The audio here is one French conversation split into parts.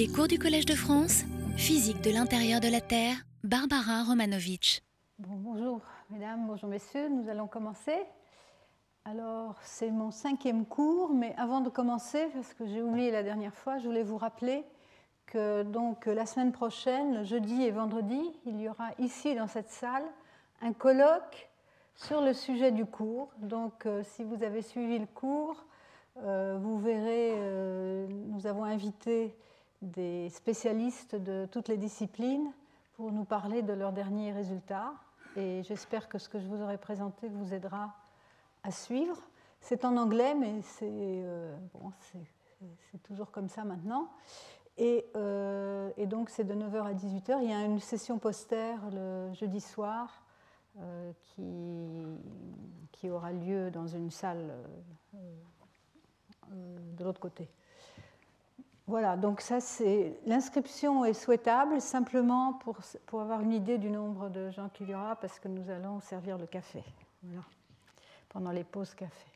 Les cours du Collège de France, physique de l'intérieur de la Terre, Barbara Romanovitch. bonjour mesdames, bonjour messieurs, nous allons commencer. Alors c'est mon cinquième cours, mais avant de commencer, parce que j'ai oublié la dernière fois, je voulais vous rappeler que donc la semaine prochaine, jeudi et vendredi, il y aura ici dans cette salle un colloque sur le sujet du cours. Donc euh, si vous avez suivi le cours, euh, vous verrez, euh, nous avons invité des spécialistes de toutes les disciplines pour nous parler de leurs derniers résultats. Et j'espère que ce que je vous aurai présenté vous aidera à suivre. C'est en anglais, mais c'est euh, toujours comme ça maintenant. Et, et donc c'est de 9h à 18h. Il y a une session poster le jeudi soir qui, qui, aura lieu dans une salle euh, de l'autre côté. Voilà, donc ça c'est l'inscription est souhaitable simplement pour, avoir une idée du nombre de gens qu'il y aura parce que nous allons servir le café pendant les pauses café.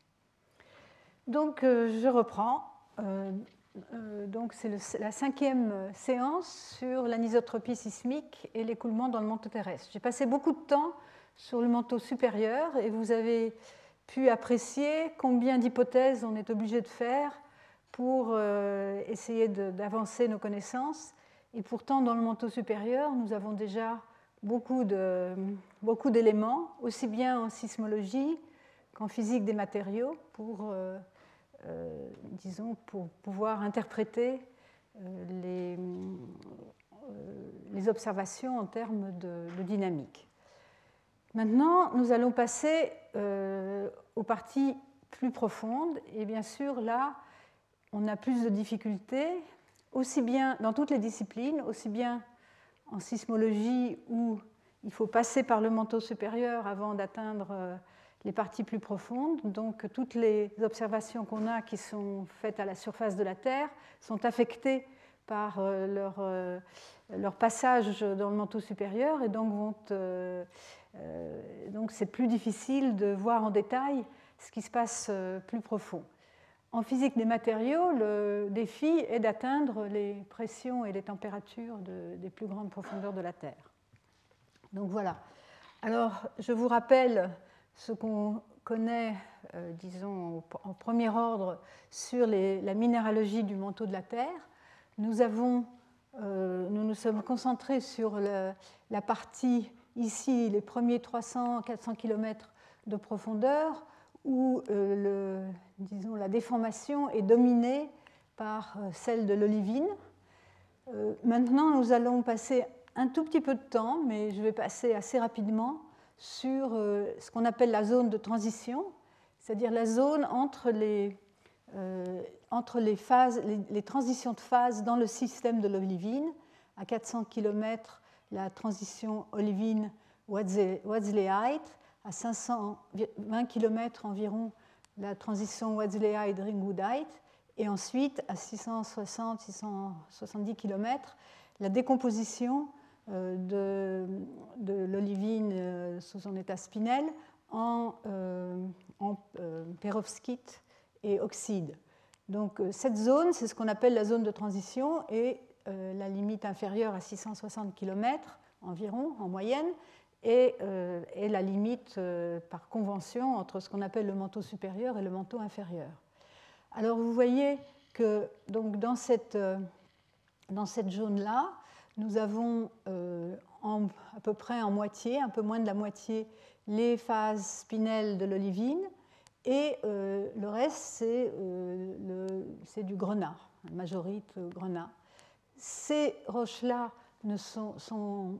Donc euh, je reprends. Euh, donc c'est la cinquième séance sur l'anisotropie sismique et l'écoulement dans le manteau terrestre. J'ai passé beaucoup de temps sur le manteau supérieur et vous avez pu apprécier combien d'hypothèses on est obligé de faire pour euh, essayer d'avancer nos connaissances. Et pourtant, dans le manteau supérieur, nous avons déjà beaucoup d'éléments, aussi bien en sismologie qu'en physique des matériaux, pour, euh, euh, disons, pour pouvoir interpréter les, observations en termes de dynamique. Maintenant, nous allons passer aux parties plus profondes. Et bien sûr, là, on a plus de difficultés, aussi bien dans toutes les disciplines, aussi bien en sismologie où il faut passer par le manteau supérieur avant d'atteindre euh, les parties plus profondes. Donc toutes les observations qu'on a qui sont faites à la surface de la Terre sont affectées par euh, leur, leur passage dans le manteau supérieur et donc euh, c'est plus difficile de voir en détail ce qui se passe euh, plus profond. En physique des matériaux, le défi est d'atteindre les pressions et les températures des plus grandes profondeurs de la Terre. Donc voilà. Alors, je vous rappelle ce qu'on connaît, euh, disons, en premier ordre sur la minéralogie du manteau de la Terre. Nous, avons, nous nous sommes concentrés sur la partie ici les premiers 300-400 km de profondeur où euh, la déformation est dominée par euh, celle de l'olivine. Euh, maintenant, nous allons passer un tout petit peu de temps, mais je vais passer assez rapidement sur ce qu'on appelle la zone de transition, c'est-à-dire la zone entre les, transitions de phase dans le système de l'olivine. À 400 km, la transition olivine-Wadsleyite, à 520 km environ la transition Wadsleyite-Ringwoodite, et ensuite à 660-670 km la décomposition euh, de, l'olivine euh, sous son état spinel en, euh, perovskite et oxyde. Donc cette zone, c'est ce qu'on appelle la zone de transition et la limite inférieure à 660 km environ en moyenne, et, euh, la limite euh, par convention entre ce qu'on appelle le manteau supérieur et le manteau inférieur. Alors vous voyez que donc, dans cette, dans cette zone-là, nous avons à peu près en moitié, un peu moins de la moitié, les phases spinelles de l'olivine, et le reste, c'est du grenat, majorite grenat. Ces roches-là sont, sont,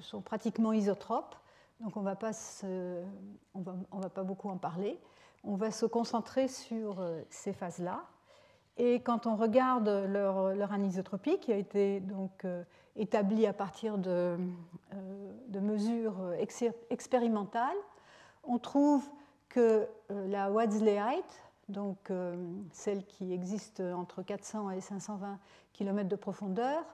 sont, pratiquement isotropes, donc on ne va, pas beaucoup en parler. On va se concentrer sur euh, ces phases-là. Et quand on regarde leur, anisotropie, qui a été donc euh, établie à partir de, euh, mesures expérimentales, on trouve que la Wadsleyite, donc celle qui existe entre 400 et 520 km de profondeur,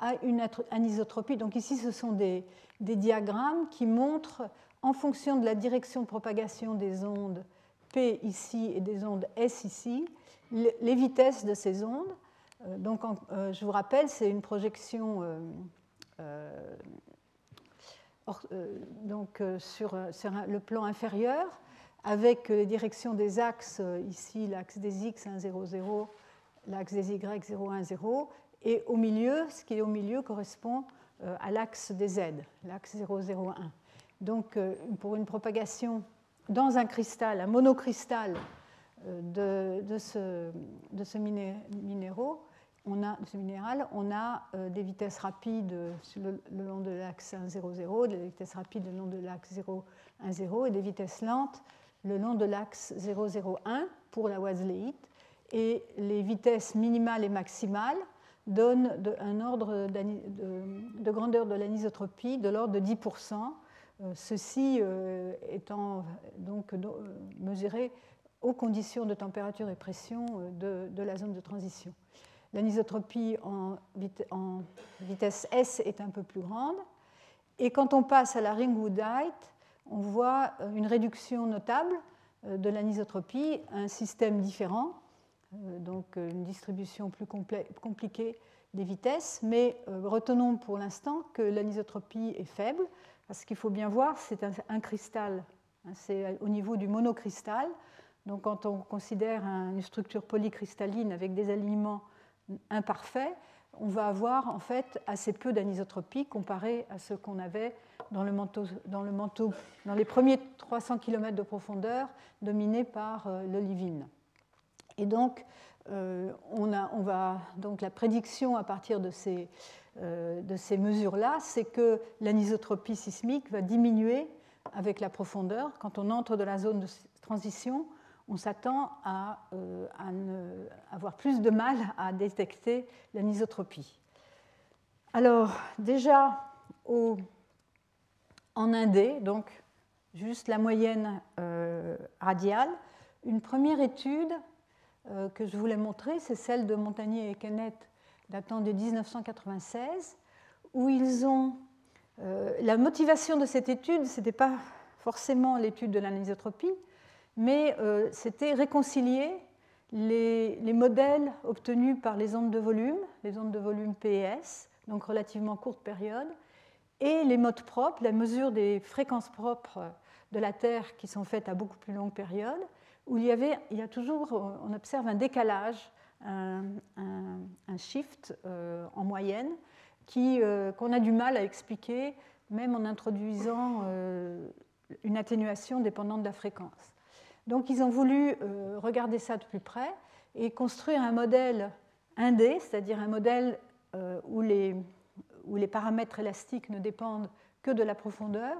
a une anisotropie. Donc ici, ce sont des, diagrammes qui montrent, en fonction de la direction de propagation des ondes P ici et des ondes S ici, les vitesses de ces ondes. donc, je vous rappelle, c'est une projection donc, sur, sur, le plan inférieur avec les directions des axes, ici l'axe des x 1, 0, 0, l'axe des y 0, 1, 0, et au milieu, ce qui est au milieu correspond à l'axe des z, l'axe 0, 0, 1. Donc, pour une propagation dans un cristal, un monocristal de, de ce, a, minéral, on a euh, des vitesses rapides le, long de l'axe 1, 0, 0, des vitesses rapides le long de l'axe 0, 1, 0 et des vitesses lentes le long de l'axe 0, 0, 1 pour la Wasléite. Et les vitesses minimales et maximales donnent un ordre de, de, grandeur de l'anisotropie de l'ordre de 10%, euh, ceci euh, étant donc mesuré aux conditions de température et pression de, la zone de transition. L'anisotropie en, en, vitesse S est un peu plus grande. Et quand on passe à la Ringwoodite, on voit euh, une réduction notable euh, de l'anisotropie, un système différent, euh, donc une distribution plus compliquée des vitesses. Mais retenons pour l'instant que l'anisotropie est faible, parce qu'il faut bien voir, c'est un, cristal, hein, c'est au niveau du monocristal. Donc quand on considère une structure polycristalline avec des alignements imparfait, on va avoir en fait assez peu d'anisotropie comparé à ce qu'on avait dans le, manteau, dans les premiers 300 km de profondeur dominé par euh, l'olivine. Et donc, euh, on, a, on, va, donc la prédiction à partir de ces, euh, de ces mesures-là, c'est que l'anisotropie sismique va diminuer avec la profondeur. Quand on entre dans la zone de transition, on s'attend à, euh, avoir plus de mal à détecter l'anisotropie. Alors, déjà, en Indé, donc juste la moyenne radiale, une première étude euh, que je voulais montrer, c'est celle de Montagnier et Kenneth datant de 1996, où ils ont. la motivation de cette étude, ce n'était pas forcément l'étude de l'anisotropie, mais euh, c'était réconcilier les, modèles obtenus par les ondes de volume, les ondes de volume PES, donc relativement courte période, et les modes propres, la mesure des fréquences propres de la Terre qui sont faites à beaucoup plus longue période, où il y, avait, il y a toujours, on observe un décalage, un, shift euh, en moyenne, euh, qu'on a du mal à expliquer, même en introduisant une atténuation dépendante de la fréquence. Donc ils ont voulu euh, regarder ça de plus près et construire un modèle indé, c'est-à-dire un modèle euh, où les, où les paramètres élastiques ne dépendent que de la profondeur,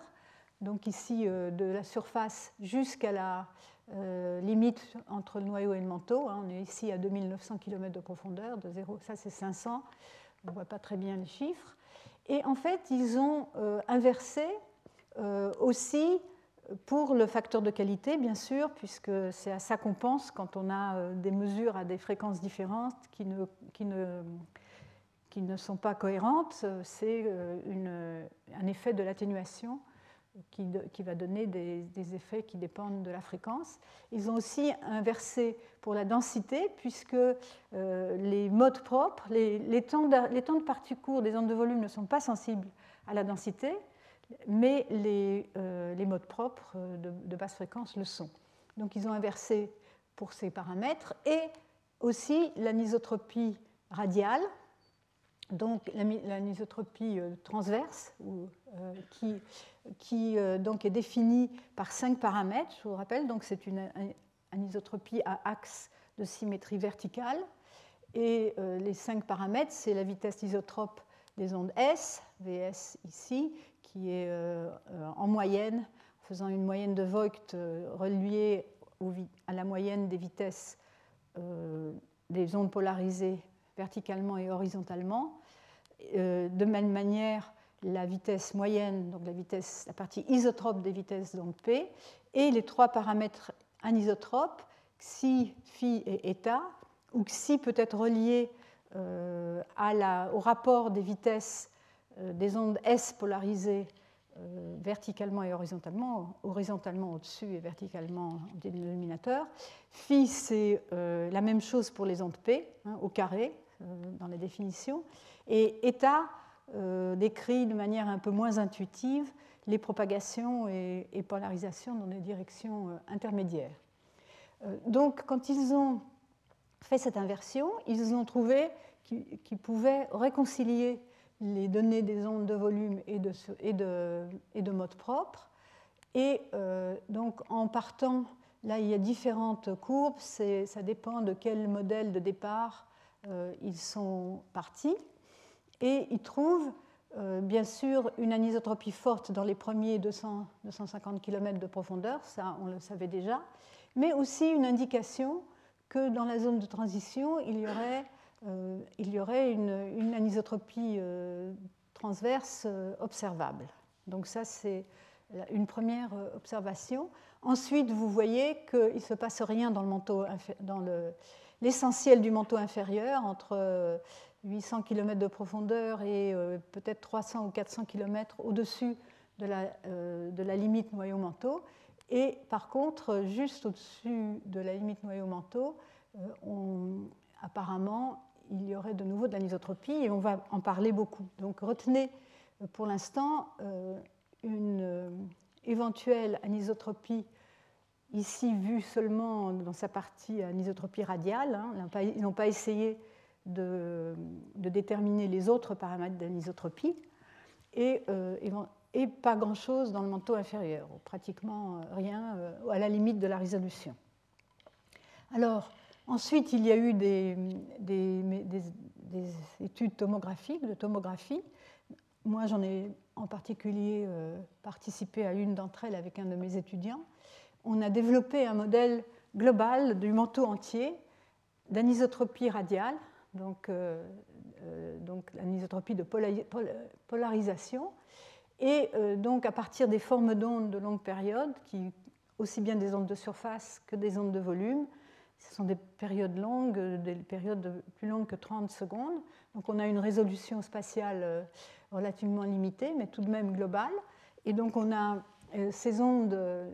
donc ici euh, de la surface jusqu'à la limite entre le noyau et le manteau. Hein. On est ici à 2900 km de profondeur, de 0, ça c'est 500, on ne voit pas très bien les chiffres. Et en fait, ils ont inversé aussi pour le facteur de qualité, bien sûr, puisque c'est à ça qu'on pense quand on a euh, des mesures à des fréquences différentes qui ne, qui ne, qui ne sont pas cohérentes, c'est euh, un effet de l'atténuation qui, va donner des, effets qui dépendent de la fréquence. Ils ont aussi inversé pour la densité, puisque euh, les modes propres, les, temps de, temps de partie courts des ondes de volume ne sont pas sensibles à la densité, mais les, euh, les modes propres de, basse fréquence le sont. Donc ils ont inversé pour ces paramètres et aussi l'anisotropie radiale, donc l'anisotropie euh, transverse, euh, qui, qui donc est définie par cinq paramètres, je vous rappelle, donc c'est une anisotropie à axe de symétrie verticale. Et les cinq paramètres, c'est la vitesse isotrope des ondes S, Vs ici, qui est euh, en moyenne, faisant une moyenne de Voigt euh, reliée à la moyenne des vitesses euh, des ondes polarisées verticalement et horizontalement. De même manière, la vitesse moyenne, donc la, vitesse, la partie isotrope des vitesses d'onde P, et les trois paramètres anisotropes, xi, phi et eta, où xi peut être relié à la, au rapport des vitesses euh, des ondes S polarisées euh, verticalement et horizontalement, horizontalement au-dessus et verticalement au dénominateur. Phi, c'est euh, la même chose pour les ondes P, hein, au carré, dans les définitions, et état décrit de manière un peu moins intuitive les propagations et, polarisations dans des directions intermédiaires. donc, quand ils ont fait cette inversion, ils ont trouvé qu'ils pouvaient réconcilier les données des ondes de volume et de, et de, et de mode propre. Et euh, donc en partant, là il y a différentes courbes, ça dépend de quel modèle de départ euh, ils sont partis. Et ils trouvent euh, bien sûr une anisotropie forte dans les premiers 200, 250 km de profondeur, ça on le savait déjà, mais aussi une indication que dans la zone de transition, il y aurait euh, il une, anisotropie euh, transverse observable. Donc ça, c'est une première observation. Ensuite, vous voyez qu'il ne se passe rien dans l'essentiel du manteau inférieur, entre 800 km de profondeur et peut-être 300 ou 400 km au-dessus de la, la limite noyau-manteau. Et par contre, juste au-dessus de la limite noyau-manteau, on, apparemment, il y aurait de nouveau de l'anisotropie et on va en parler beaucoup. Donc retenez euh, pour l'instant euh, une euh, éventuelle anisotropie ici vue seulement dans sa partie anisotropie radiale. Hein. Ils n'ont pas essayé de, déterminer les autres paramètres d'anisotropie et, et, pas grand-chose dans le manteau inférieur, pratiquement rien à la limite de la résolution. Alors, Ensuite, il y a eu des, études tomographiques, de tomographie. Moi, j'en ai en particulier euh, participé à une d'entre elles avec un de mes étudiants. On a développé un modèle global du manteau entier d'anisotropie radiale, donc, euh, euh, donc l'anisotropie de polarisation, et donc à partir des formes d'ondes de longue période, qui, aussi bien des ondes de surface que des ondes de volume, ce sont des périodes longues, des périodes plus longues que 30 secondes. Donc on a une résolution spatiale euh, relativement limitée, mais tout de même globale. Et donc on a euh, ces ondes euh,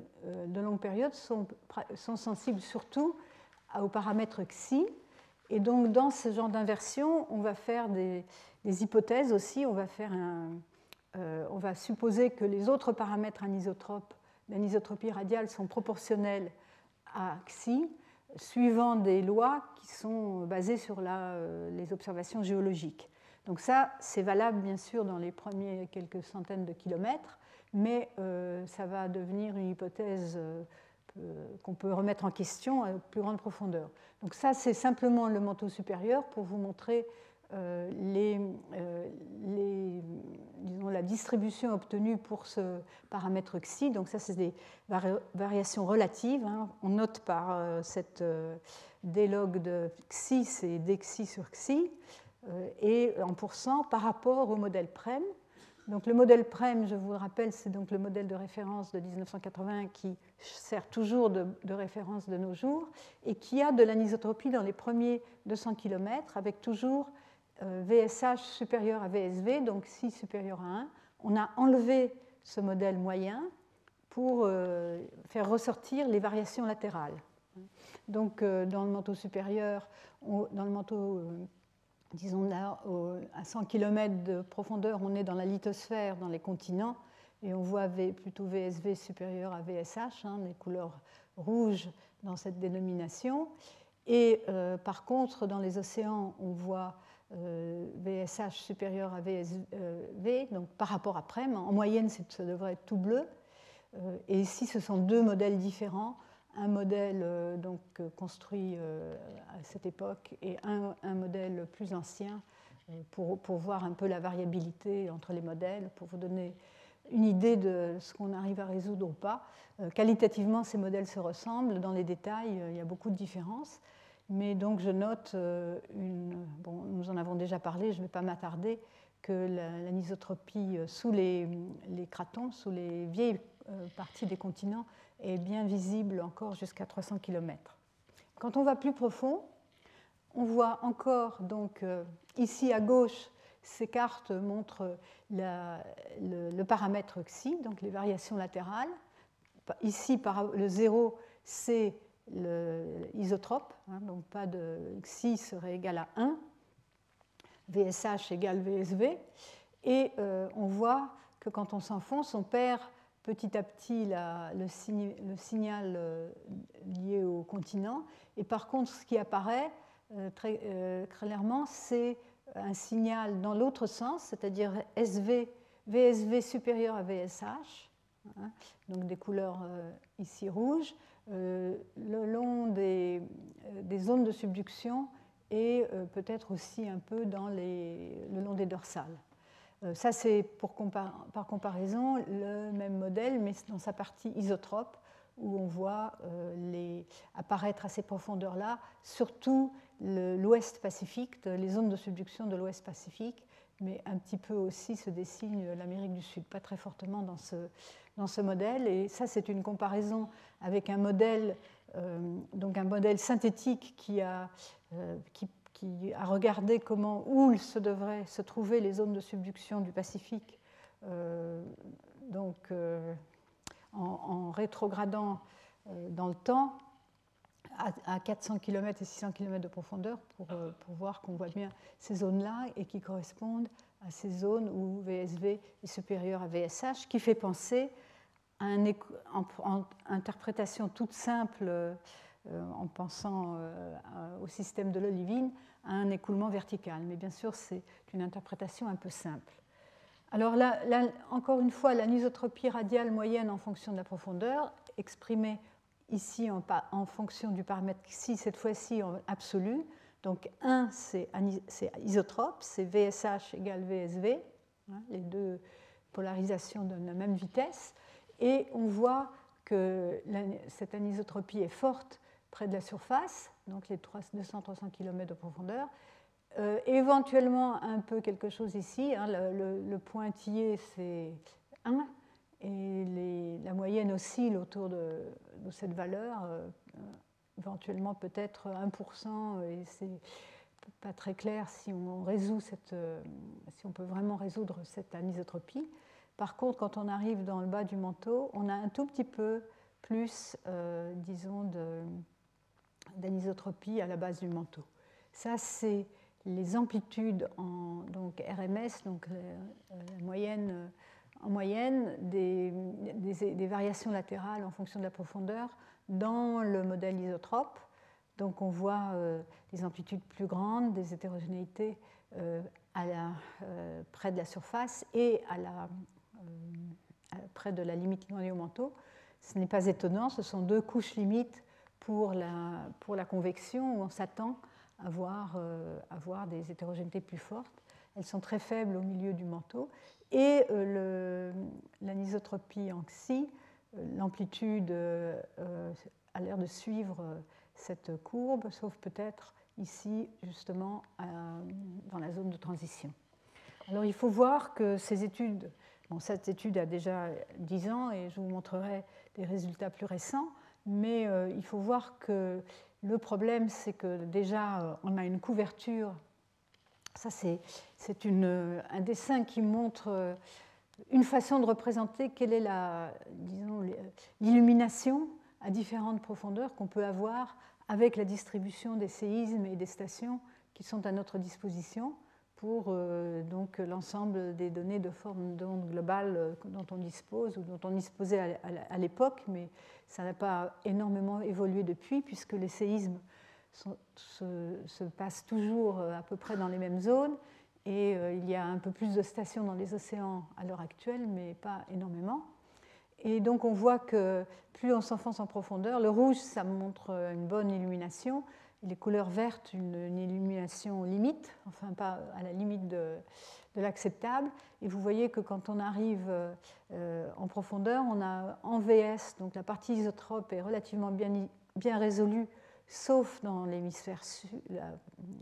de longue période sont, sont sensibles surtout aux paramètres xi. Et donc dans ce genre d'inversion, on va faire des, hypothèses aussi. On va, faire un, on va supposer que les autres paramètres anisotropes, l'anisotropie radiale, sont proportionnels à xi suivant des lois qui sont basées sur euh, les observations géologiques. Donc ça, c'est valable bien sûr dans les premiers quelques centaines de kilomètres, mais euh, ça va devenir une hypothèse euh, qu'on peut remettre en question à plus grande profondeur. Donc ça, c'est simplement le manteau supérieur pour vous montrer euh, les, euh, la distribution obtenue pour ce paramètre xi. Donc ça, c'est des variations relatives. Hein. On note par euh, cette délog de xi, c'est dxi sur xi, et en pourcent par rapport au modèle PREM. Donc le modèle PREM, je vous le rappelle, c'est donc le modèle de référence de 1981 qui sert toujours de, de, référence de nos jours et qui a de l'anisotropie dans les premiers 200 km avec toujours VSH euh, supérieur à VSV, donc 6 supérieur à 1, on a enlevé ce modèle moyen pour euh, faire ressortir les variations latérales. Donc euh, dans le manteau supérieur, dans le manteau, disons là, à 100 km de profondeur, on est dans la lithosphère, dans les continents, et on voit plutôt VSV supérieur à VSH, hein, les couleurs rouges dans cette dénomination. Et par contre, dans les océans, on voit VSH euh, supérieur à VSV, donc par rapport à PREM. En moyenne, ça devrait être tout bleu. Euh, et ici, ce sont deux modèles différents. Un modèle euh, donc, construit à cette époque et un, modèle plus ancien pour, pour, voir un peu la variabilité entre les modèles, pour vous donner une idée de ce qu'on arrive à résoudre ou pas. Qualitativement, ces modèles se ressemblent. Dans les détails, il y a beaucoup de différences. Mais donc je note, euh, une, bon, nous en avons déjà parlé, je ne vais pas m'attarder, que l'anisotropie euh, sous les, les, cratons, sous les vieilles euh, parties des continents, est bien visible encore jusqu'à 300 km. Quand on va plus profond, on voit encore, donc ici à gauche, ces cartes montrent le, paramètre xi, donc les variations latérales. Ici, le zéro, c'est l'isotrope, hein, donc pas de xi serait égal à 1. VSH égale VSV. Et on voit que quand on s'enfonce, on perd petit à petit le, signal lié au continent. Et par contre, ce qui apparaît très clairement, c'est un signal dans l'autre sens, c'est-à-dire SV, VSV supérieur à VSH, hein, donc des couleurs euh, ici rouges, euh, le long des, euh, des, zones de subduction et peut-être aussi un peu dans les, le long des dorsales. Ça, c'est par comparaison le même modèle, mais dans sa partie isotrope, où on voit les, apparaître à ces profondeurs-là, surtout l'ouest Pacifique, les zones de subduction de l'ouest Pacifique, mais un petit peu aussi se dessine l'Amérique du Sud, pas très fortement dans ce, dans ce modèle. Et ça, c'est une comparaison avec un modèle, euh, donc un modèle synthétique qui a, euh, qui, a regardé comment, où se devraient se trouver les zones de subduction du Pacifique, euh, donc en, rétrogradant dans le temps à, 400 km et 600 km de profondeur euh, pour, voir qu'on voit bien ces zones-là et qui correspondent à ces zones où VSV est supérieur à VSH, qui fait penser à une interprétation toute simple euh, en pensant euh, au système de l'olivine, à un écoulement vertical. Mais bien sûr, c'est une interprétation un peu simple. Alors là, encore une fois, l'anisotropie radiale moyenne en fonction de la profondeur, exprimée ici en, fonction du paramètre xi, cette fois-ci en absolu. Donc 1, c'est isotrope, c'est VSH égale VSV, hein, les deux polarisations donnent la même vitesse. Et on voit que cette anisotropie est forte près de la surface, donc les 200-300 km de profondeur. Euh, éventuellement un peu quelque chose ici, hein, le, pointillé c'est 1, et la moyenne oscille autour de, cette valeur, euh, éventuellement peut-être 1%, et c'est pas très clair si on résout cette, euh, si on peut vraiment résoudre cette anisotropie. Par contre, quand on arrive dans le bas du manteau, on a un tout petit peu plus, euh, disons, d'anisotropie à la base du manteau. Ça, c'est les amplitudes en donc RMS, donc la moyenne en moyenne des, des, variations latérales en fonction de la profondeur dans le modèle isotrope. Donc on voit euh, des amplitudes plus grandes, des hétérogénéités euh, à la, euh, près de la surface et à la, près de la limite noyau au manteau. Ce n'est pas étonnant, ce sont deux couches limites pour la, pour la convection où on s'attend à voir, à voir des hétérogénéités plus fortes. Elles sont très faibles au milieu du manteau et euh, l'anisotropie en xi, euh, l'amplitude euh, a l'air de suivre cette courbe, sauf peut-être ici, justement, dans la zone de transition. Alors il faut voir que ces études, cette étude a déjà 10 ans et je vous montrerai des résultats plus récents, mais il faut voir que le problème, c'est que déjà, on a une couverture. Ça, c'est un dessin qui montre euh, une façon de représenter quelle est l'illumination à différentes profondeurs qu'on peut avoir avec la distribution des séismes et des stations qui sont à notre disposition pour euh, l'ensemble des données de forme d'onde globale euh, dont on dispose ou dont on disposait à l'époque, mais ça n'a pas énormément évolué depuis puisque les séismes se, passe toujours euh, à peu près dans les mêmes zones. Et il y a un peu plus de stations dans les océans à l'heure actuelle, mais pas énormément. Et donc on voit que plus on s'enfonce en profondeur, le rouge, ça montre une bonne illumination, les couleurs vertes, une, illumination limite, enfin pas à la limite de, l'acceptable. Et vous voyez que quand on arrive euh, en profondeur, on a en VS, donc la partie isotrope est relativement bien, bien résolue sauf dans l'hémisphère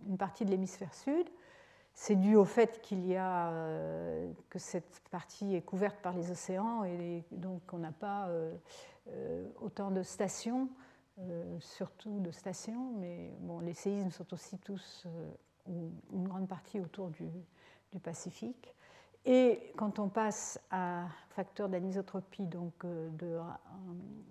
une partie de l'hémisphère sud. C'est dû au fait qu'il y a euh, que cette partie est couverte par les océans et donc on n'a pas euh, autant de stations, surtout de stations, mais bon, les séismes sont aussi tous une grande partie autour du, du, Pacifique. Et quand on passe à facteur d'anisotropie, donc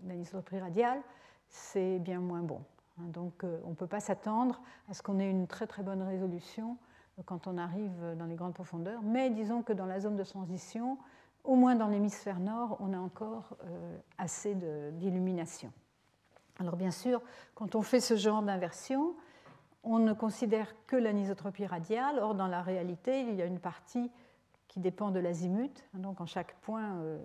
d'anisotropie radiale, c'est bien moins bon. Hein, donc euh, on ne peut pas s'attendre à ce qu'on ait une très très bonne résolution quand on arrive dans les grandes profondeurs, mais disons que dans la zone de transition, au moins dans l'hémisphère nord, on a encore assez d'illumination. Alors bien sûr, quand on fait ce genre d'inversion, on ne considère que l'anisotropie radiale. Or, dans la réalité, il y a une partie qui dépend de l'azimut. Donc, en chaque point, euh,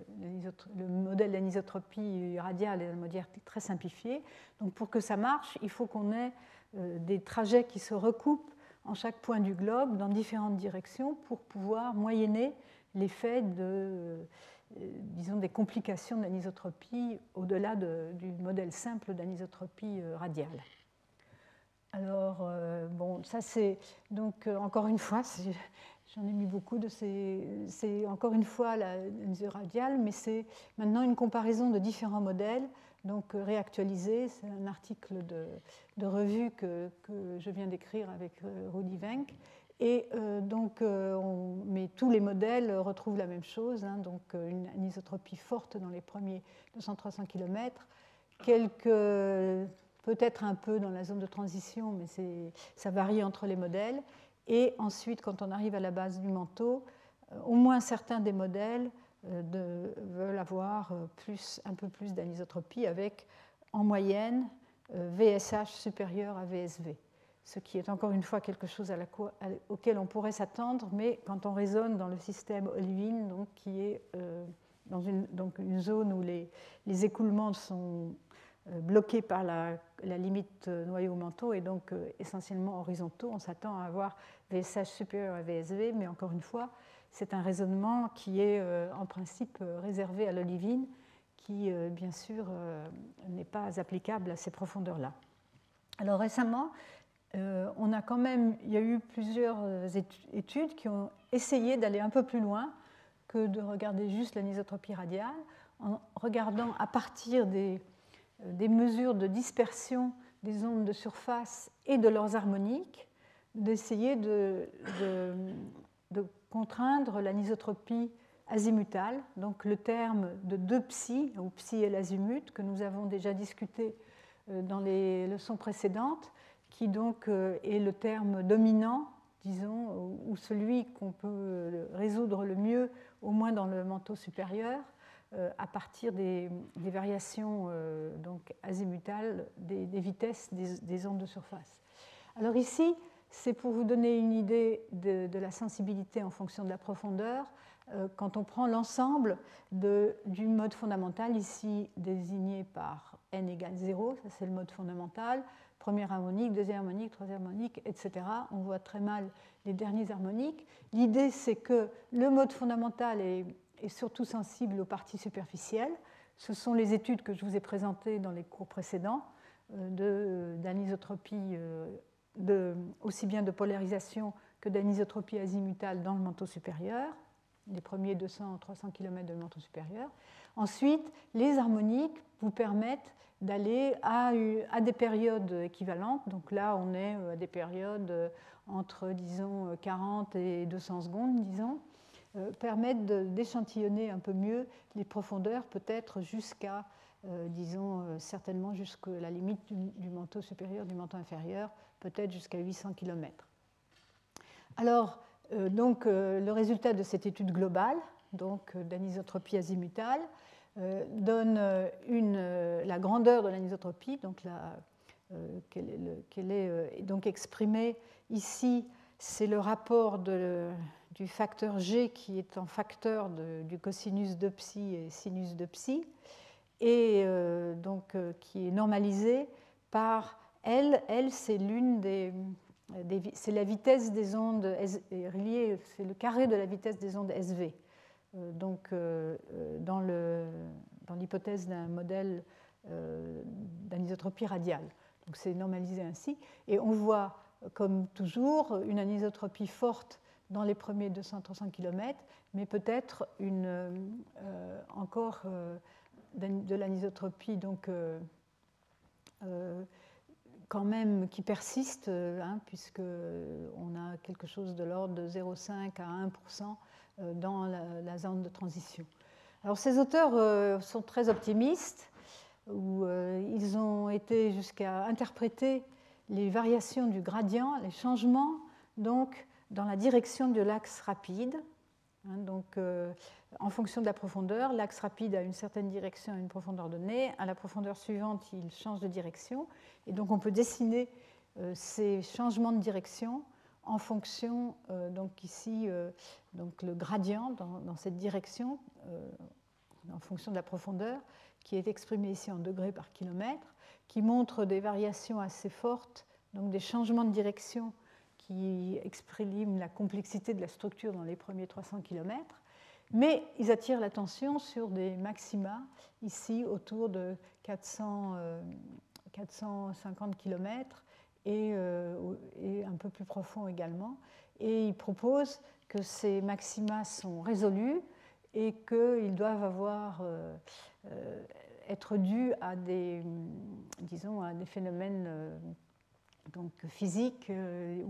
le modèle d'anisotropie radiale est un modèle très simplifié. Donc, pour que ça marche, il faut qu'on ait euh, des trajets qui se recoupent en chaque point du globe dans différentes directions pour pouvoir moyenner l'effet de, disons, des complications d'anisotropie au-delà du modèle simple d'anisotropie radiale. Alors, euh, bon, ça c'est donc euh, encore une fois, j'en ai mis beaucoup de ces. C'est encore une fois la radiale, mais c'est maintenant une comparaison de différents modèles, donc euh, réactualisé. C'est un article de, revue que, je viens d'écrire avec Rudy Wenck. Et donc, on, mais tous les modèles retrouvent la même chose, hein, donc une anisotropie forte dans les premiers 200-300 km, peut-être un peu dans la zone de transition, mais ça varie entre les modèles. Et ensuite, quand on arrive à la base du manteau, euh, au moins certains des modèles euh, veulent avoir euh, plus, un peu plus d'anisotropie avec, en moyenne, VSH supérieur à VSV, ce qui est encore une fois quelque chose auquel on pourrait s'attendre, mais quand on raisonne dans le système olivine, donc, qui est dans une, zone où les, écoulements sont euh, bloqués par la, limite euh, noyau-manteau et donc euh, essentiellement horizontaux. On s'attend à avoir VSH supérieur à VSV, mais encore une fois, c'est un raisonnement qui est en principe réservé à l'olivine, qui bien sûr n'est pas applicable à ces profondeurs-là. Alors récemment, on a quand même, il y a eu plusieurs études qui ont essayé d'aller un peu plus loin que de regarder juste l'anisotropie radiale, en regardant à partir des euh, des mesures de dispersion des ondes de surface et de leurs harmoniques, d'essayer de, contraindre l'anisotropie azimutale, donc le terme de deux psi, ou psi et l'azimut, que nous avons déjà discuté euh, dans les leçons précédentes, qui donc euh, est le terme dominant, disons, ou celui qu'on peut résoudre le mieux, au moins dans le manteau supérieur, euh, à partir des, variations euh, donc azimutales des, vitesses des, ondes de surface. Alors ici, c'est pour vous donner une idée de, la sensibilité en fonction de la profondeur. Euh, quand on prend l'ensemble du mode fondamental, ici désigné par n égale 0, ça c'est le mode fondamental, première harmonique, deuxième harmonique, troisième harmonique, etc. On voit très mal les derniers harmoniques. L'idée c'est que le mode fondamental est surtout sensible aux parties superficielles. Ce sont les études que je vous ai présentées dans les cours précédents euh, d'anisotropie, euh, aussi bien de polarisation que d'anisotropie azimutale dans le manteau supérieur, les premiers 200-300 km de manteau supérieur. Ensuite, les harmoniques vous permettent d'aller à, des périodes équivalentes. Donc là, on est à des périodes entre, disons, 40 et 200 secondes, disons. Euh, permettent d'échantillonner un peu mieux les profondeurs, peut-être jusqu'à, euh, disons, euh, certainement jusqu'à la limite du, manteau supérieur, du manteau inférieur, peut-être jusqu'à 800 km. Alors, donc, le résultat de cette étude globale, donc d'anisotropie azimutale, donne la grandeur de l'anisotropie, donc qu'elle est, donc exprimée ici, c'est le rapport du facteur G qui est en facteur du cosinus de psi et sinus de psi, et euh, donc euh, qui est normalisé par L. L, c'est l'une des, c'est la vitesse des ondes reliée, c'est le carré de la vitesse des ondes SV. Euh, donc dans, l'hypothèse d'un modèle d'anisotropie radiale. Donc c'est normalisé ainsi, et on voit comme toujours une anisotropie forte dans les premiers 200-300 km, mais peut-être euh, encore euh, de l'anisotropie donc, euh, quand même qui persiste, hein, puisqu'on a quelque chose de l'ordre de 0,5 à 1% dans la, zone de transition. Alors ces auteurs sont très optimistes, où ils ont été jusqu'à interpréter les variations du gradient, les changements donc dans la direction de l'axe rapide. Hein, donc, euh, en fonction de la profondeur, l'axe rapide a une certaine direction à une profondeur donnée. À la profondeur suivante, il change de direction. Et donc, on peut dessiner euh, ces changements de direction en fonction, euh, donc ici, donc le gradient dans, dans cette direction, en fonction de la profondeur, qui est exprimé ici en degrés par kilomètre, qui montre des variations assez fortes, donc des changements de direction qui expriment la complexité de la structure dans les premiers 300 km, mais ils attirent l'attention sur des maxima, ici autour de 400, 450 km et, et, un peu plus profond également. Et ils proposent que ces maxima sont résolus et qu'ils doivent avoir, euh, euh, être dus à des, disons, à des phénomènes euh, donc physique euh,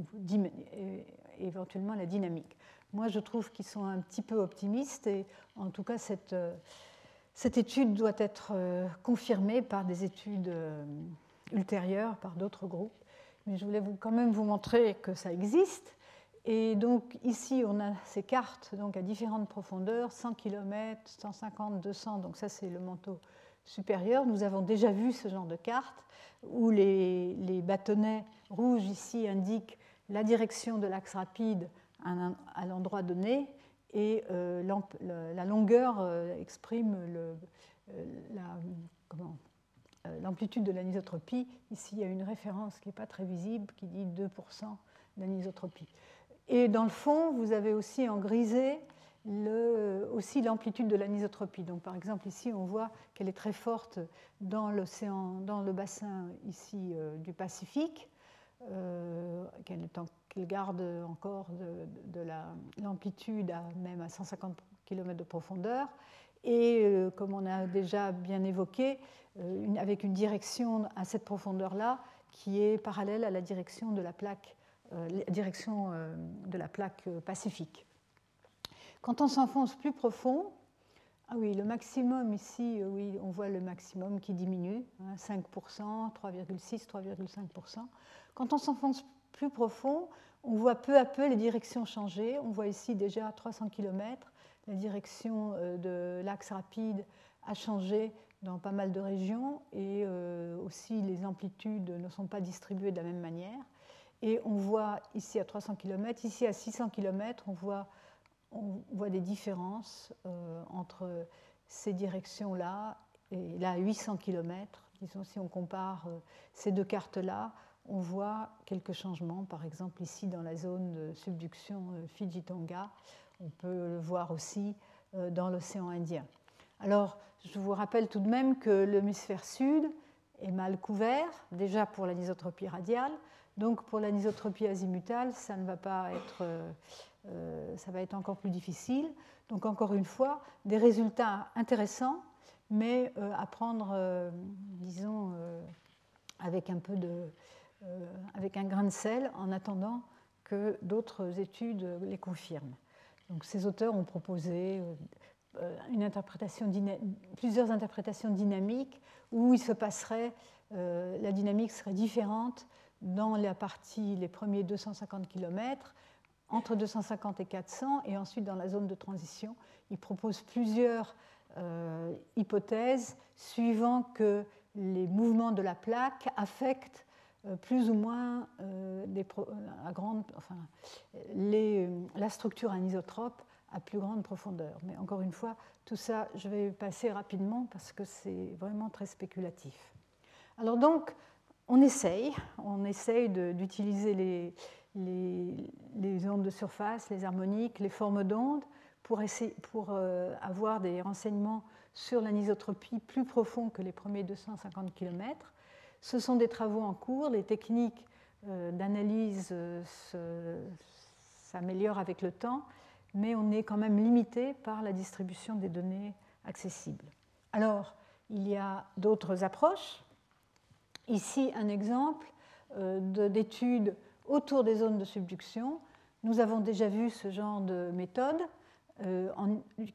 et éventuellement la dynamique. Moi, je trouve qu'ils sont un petit peu optimistes et en tout cas, cette, euh, cette étude doit être euh, confirmée par des études ultérieures, par d'autres groupes. Mais je voulais vous, quand même vous montrer que ça existe. Et donc ici, on a ces cartes donc à différentes profondeurs, 100 km, 150, 200, donc ça c'est le manteau supérieur. Nous avons déjà vu ce genre de carte où les, bâtonnets rouges ici indiquent la direction de l'axe rapide à l'endroit donné et euh, la longueur euh, exprime euh, l'amplitude de l'anisotropie. Ici, il y a une référence qui n'est pas très visible qui dit 2% d'anisotropie. Et dans le fond, vous avez aussi en grisé le, aussi l'amplitude de l'anisotropie. Donc, par exemple, ici, on voit qu'elle est très forte dans l'océan, dans le bassin ici euh, du Pacifique, euh, qu'elle, garde encore de, l'amplitude même à 150 km de profondeur. Et euh, comme on a déjà bien évoqué, avec une direction à cette profondeur-là qui est parallèle à la direction de la plaque, direction de la plaque pacifique. Quand on s'enfonce plus profond, ah oui, le maximum ici, euh, oui, on voit le maximum qui diminue, 5%, 3,6, 3,5%. Quand on s'enfonce plus profond, on voit peu à peu les directions changer. On voit ici déjà 300 km, la direction euh, de l'axe rapide a changé dans pas mal de régions et euh, aussi les amplitudes ne sont pas distribuées de la même manière. Et on voit ici à 300 km, ici à 600 km, on voit on voit des différences euh, entre ces directions-là et là à 800 km. Disons, si on compare euh, ces deux cartes-là, on voit quelques changements. Par exemple, ici dans la zone de subduction euh, Fiji-Tonga, on peut le voir aussi dans l'océan Indien. Alors, je vous rappelle tout de même que l'hémisphère sud est mal couvert, déjà pour l'anisotropie radiale. Donc, pour l'anisotropie azimutale, ça ne va pas être euh, ça va être encore plus difficile. Donc encore une fois, des résultats intéressants, mais euh, à prendre, euh, disons, avec un peu de, avec un grain de sel, en attendant que d'autres études les confirment. Donc ces auteurs ont proposé plusieurs interprétations dynamiques où il se passerait, la dynamique serait différente dans la partie, les premiers 250 km, entre 250 et 400, et ensuite dans la zone de transition, il propose plusieurs euh, hypothèses suivant que les mouvements de la plaque affectent euh, plus ou moins euh, grande, enfin, la structure anisotrope à plus grande profondeur. Mais encore une fois, tout ça, je vais passer rapidement parce que c'est vraiment très spéculatif. Alors donc, on essaye, d'utiliser les, ondes de surface, les harmoniques, les formes d'ondes, pour, pour euh, avoir des renseignements sur l'anisotropie plus profonds que les premiers 250 km. Ce sont des travaux en cours, les techniques euh, d'analyse euh, s'améliorent avec le temps, mais on est quand même limité par la distribution des données accessibles. Alors, il y a d'autres approches. Ici, un exemple d'étude autour des zones de subduction. Nous avons déjà vu ce genre de méthode euh,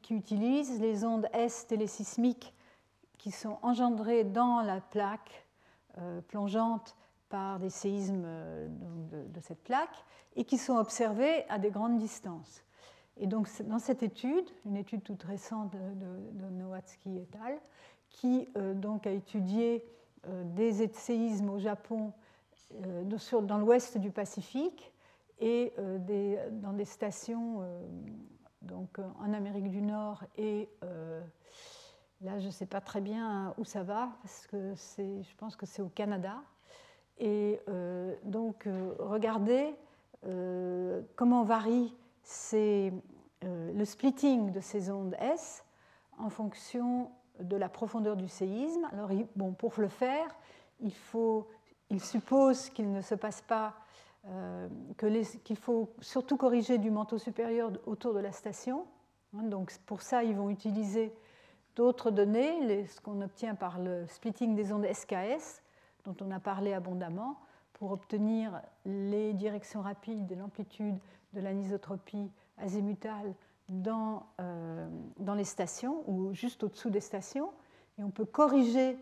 qui utilise les ondes S télésismiques qui sont engendrées dans la plaque euh, plongeante par des séismes de, cette plaque et qui sont observés à des grandes distances. Et donc, dans cette étude, une étude toute récente de, de Nowatsky et al., qui donc a étudié des séismes au Japon dans l'ouest du Pacifique et dans des stations donc, en Amérique du Nord et Là, je ne sais pas très bien où ça va, parce que je pense que c'est au Canada. Et euh, donc, euh, regardez euh, comment varie le splitting de ces ondes S en fonction de la profondeur du séisme. Alors, bon, pour le faire, il, faut, il suppose qu'il ne se passe pas, qu'il faut surtout corriger du manteau supérieur autour de la station. Hein, donc, pour ça, ils vont utiliser D'autres données, ce qu'on obtient par le splitting des ondes SKS, dont on a parlé abondamment, pour obtenir les directions rapides et l'amplitude de l'anisotropie azimutale dans, euh, dans les stations ou juste au-dessous des stations. Et on peut corriger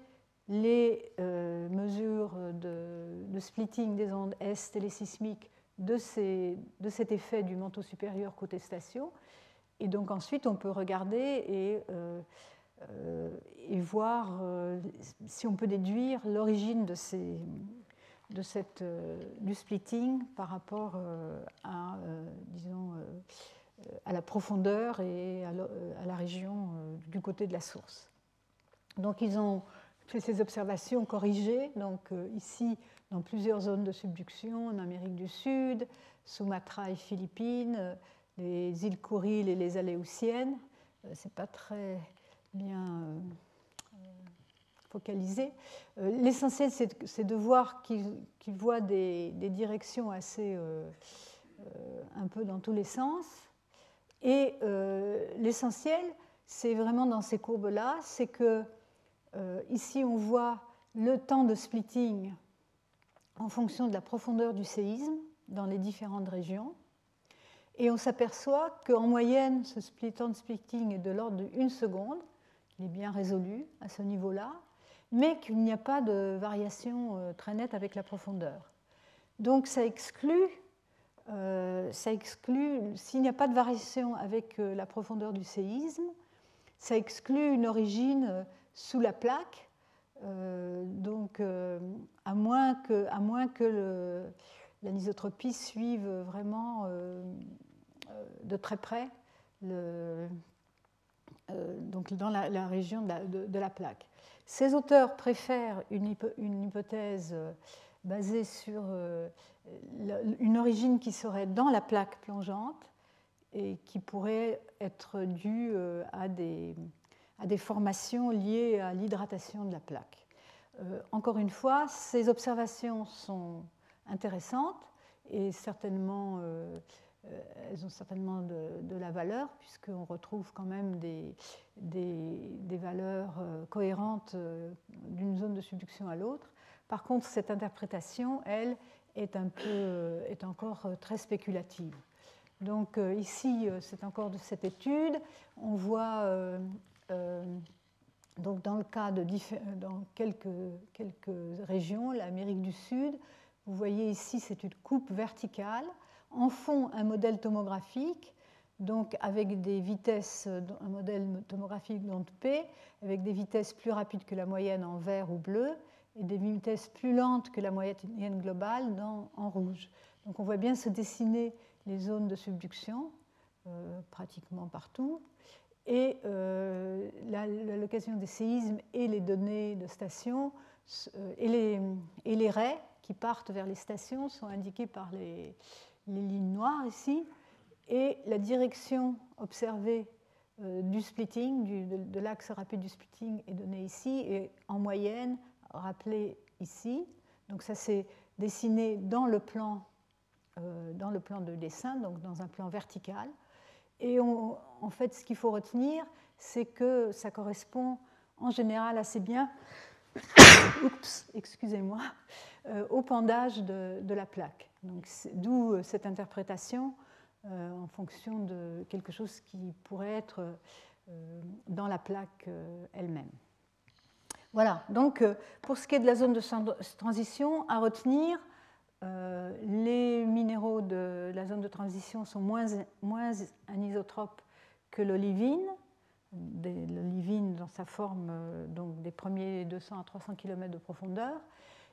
les euh, mesures de, splitting des ondes S télésismiques de, ces, de cet effet du manteau supérieur côté station. Et donc ensuite, on peut regarder et euh, et voir si on peut déduire l'origine de, ces, de cette, du splitting par rapport à, disons, à la profondeur et à la, région du côté de la source. Donc ils ont fait ces observations corrigées, donc ici dans plusieurs zones de subduction, en Amérique du Sud, Sumatra et Philippines, les îles Kuriles et les Aléoutiennes. C'est pas très bien euh, focalisé. Euh, l'essentiel, c'est de voir qu'il voit des, directions assez euh, un peu dans tous les sens. Et l'essentiel, c'est vraiment dans ces courbes-là, c'est que ici on voit le temps de splitting en fonction de la profondeur du séisme dans les différentes régions. Et on s'aperçoit qu'en moyenne, ce temps de splitting est de l'ordre d'une seconde, il est bien résolu à ce niveau-là, mais qu'il n'y a pas de variation euh, très nette avec la profondeur. Donc ça exclut, euh, ça exclut s'il n'y a pas de variation avec euh, la profondeur du séisme, ça exclut une origine sous la plaque, donc à moins que, à moins l'anisotropie suive vraiment de très près euh, donc dans la, région de la, plaque. Ces auteurs préfèrent une, hypothèse euh, basée sur euh, une origine qui serait dans la plaque plongeante et qui pourrait être due à des, à des formations liées à l'hydratation de la plaque. encore une fois, ces observations sont intéressantes et certainement euh, elles ont certainement de, la valeur, puisqu'on retrouve quand même des, valeurs euh, cohérentes euh, d'une zone de subduction à l'autre. Par contre, cette interprétation, elle, est, est encore très spéculative. Donc ici, c'est encore de cette étude. On voit, dans le cas de quelques, quelques régions, l'Amérique du Sud, vous voyez ici, c'est une coupe verticale en font un modèle tomographique, donc avec des vitesses, un modèle tomographique d'onde P, avec des vitesses plus rapides que la moyenne en vert ou bleu, et des vitesses plus lentes que la moyenne globale en rouge. Donc on voit bien se dessiner les zones de subduction, euh, pratiquement partout. Et euh, la, location des séismes et les données de stations euh, et, les, et les raies qui partent vers les stations sont indiquées par les, les lignes noires ici, et la direction observée euh, du splitting, de, l'axe rapide du splitting est donnée ici, et en moyenne rappelée ici. Donc ça s'est dessiné dans le plan, euh, dans le plan de dessin, donc dans un plan vertical. Et en fait, ce qu'il faut retenir, c'est que ça correspond en général assez bien, excusez-moi, euh, au pendage de la plaque. D'où euh, cette interprétation en fonction de quelque chose qui pourrait être dans la plaque elle-même. Voilà, donc pour ce qui est de la zone de transition, à retenir, les minéraux de la zone de transition sont moins, anisotropes que l'olivine, l'olivine dans sa forme donc des premiers 200 à 300 km de profondeur.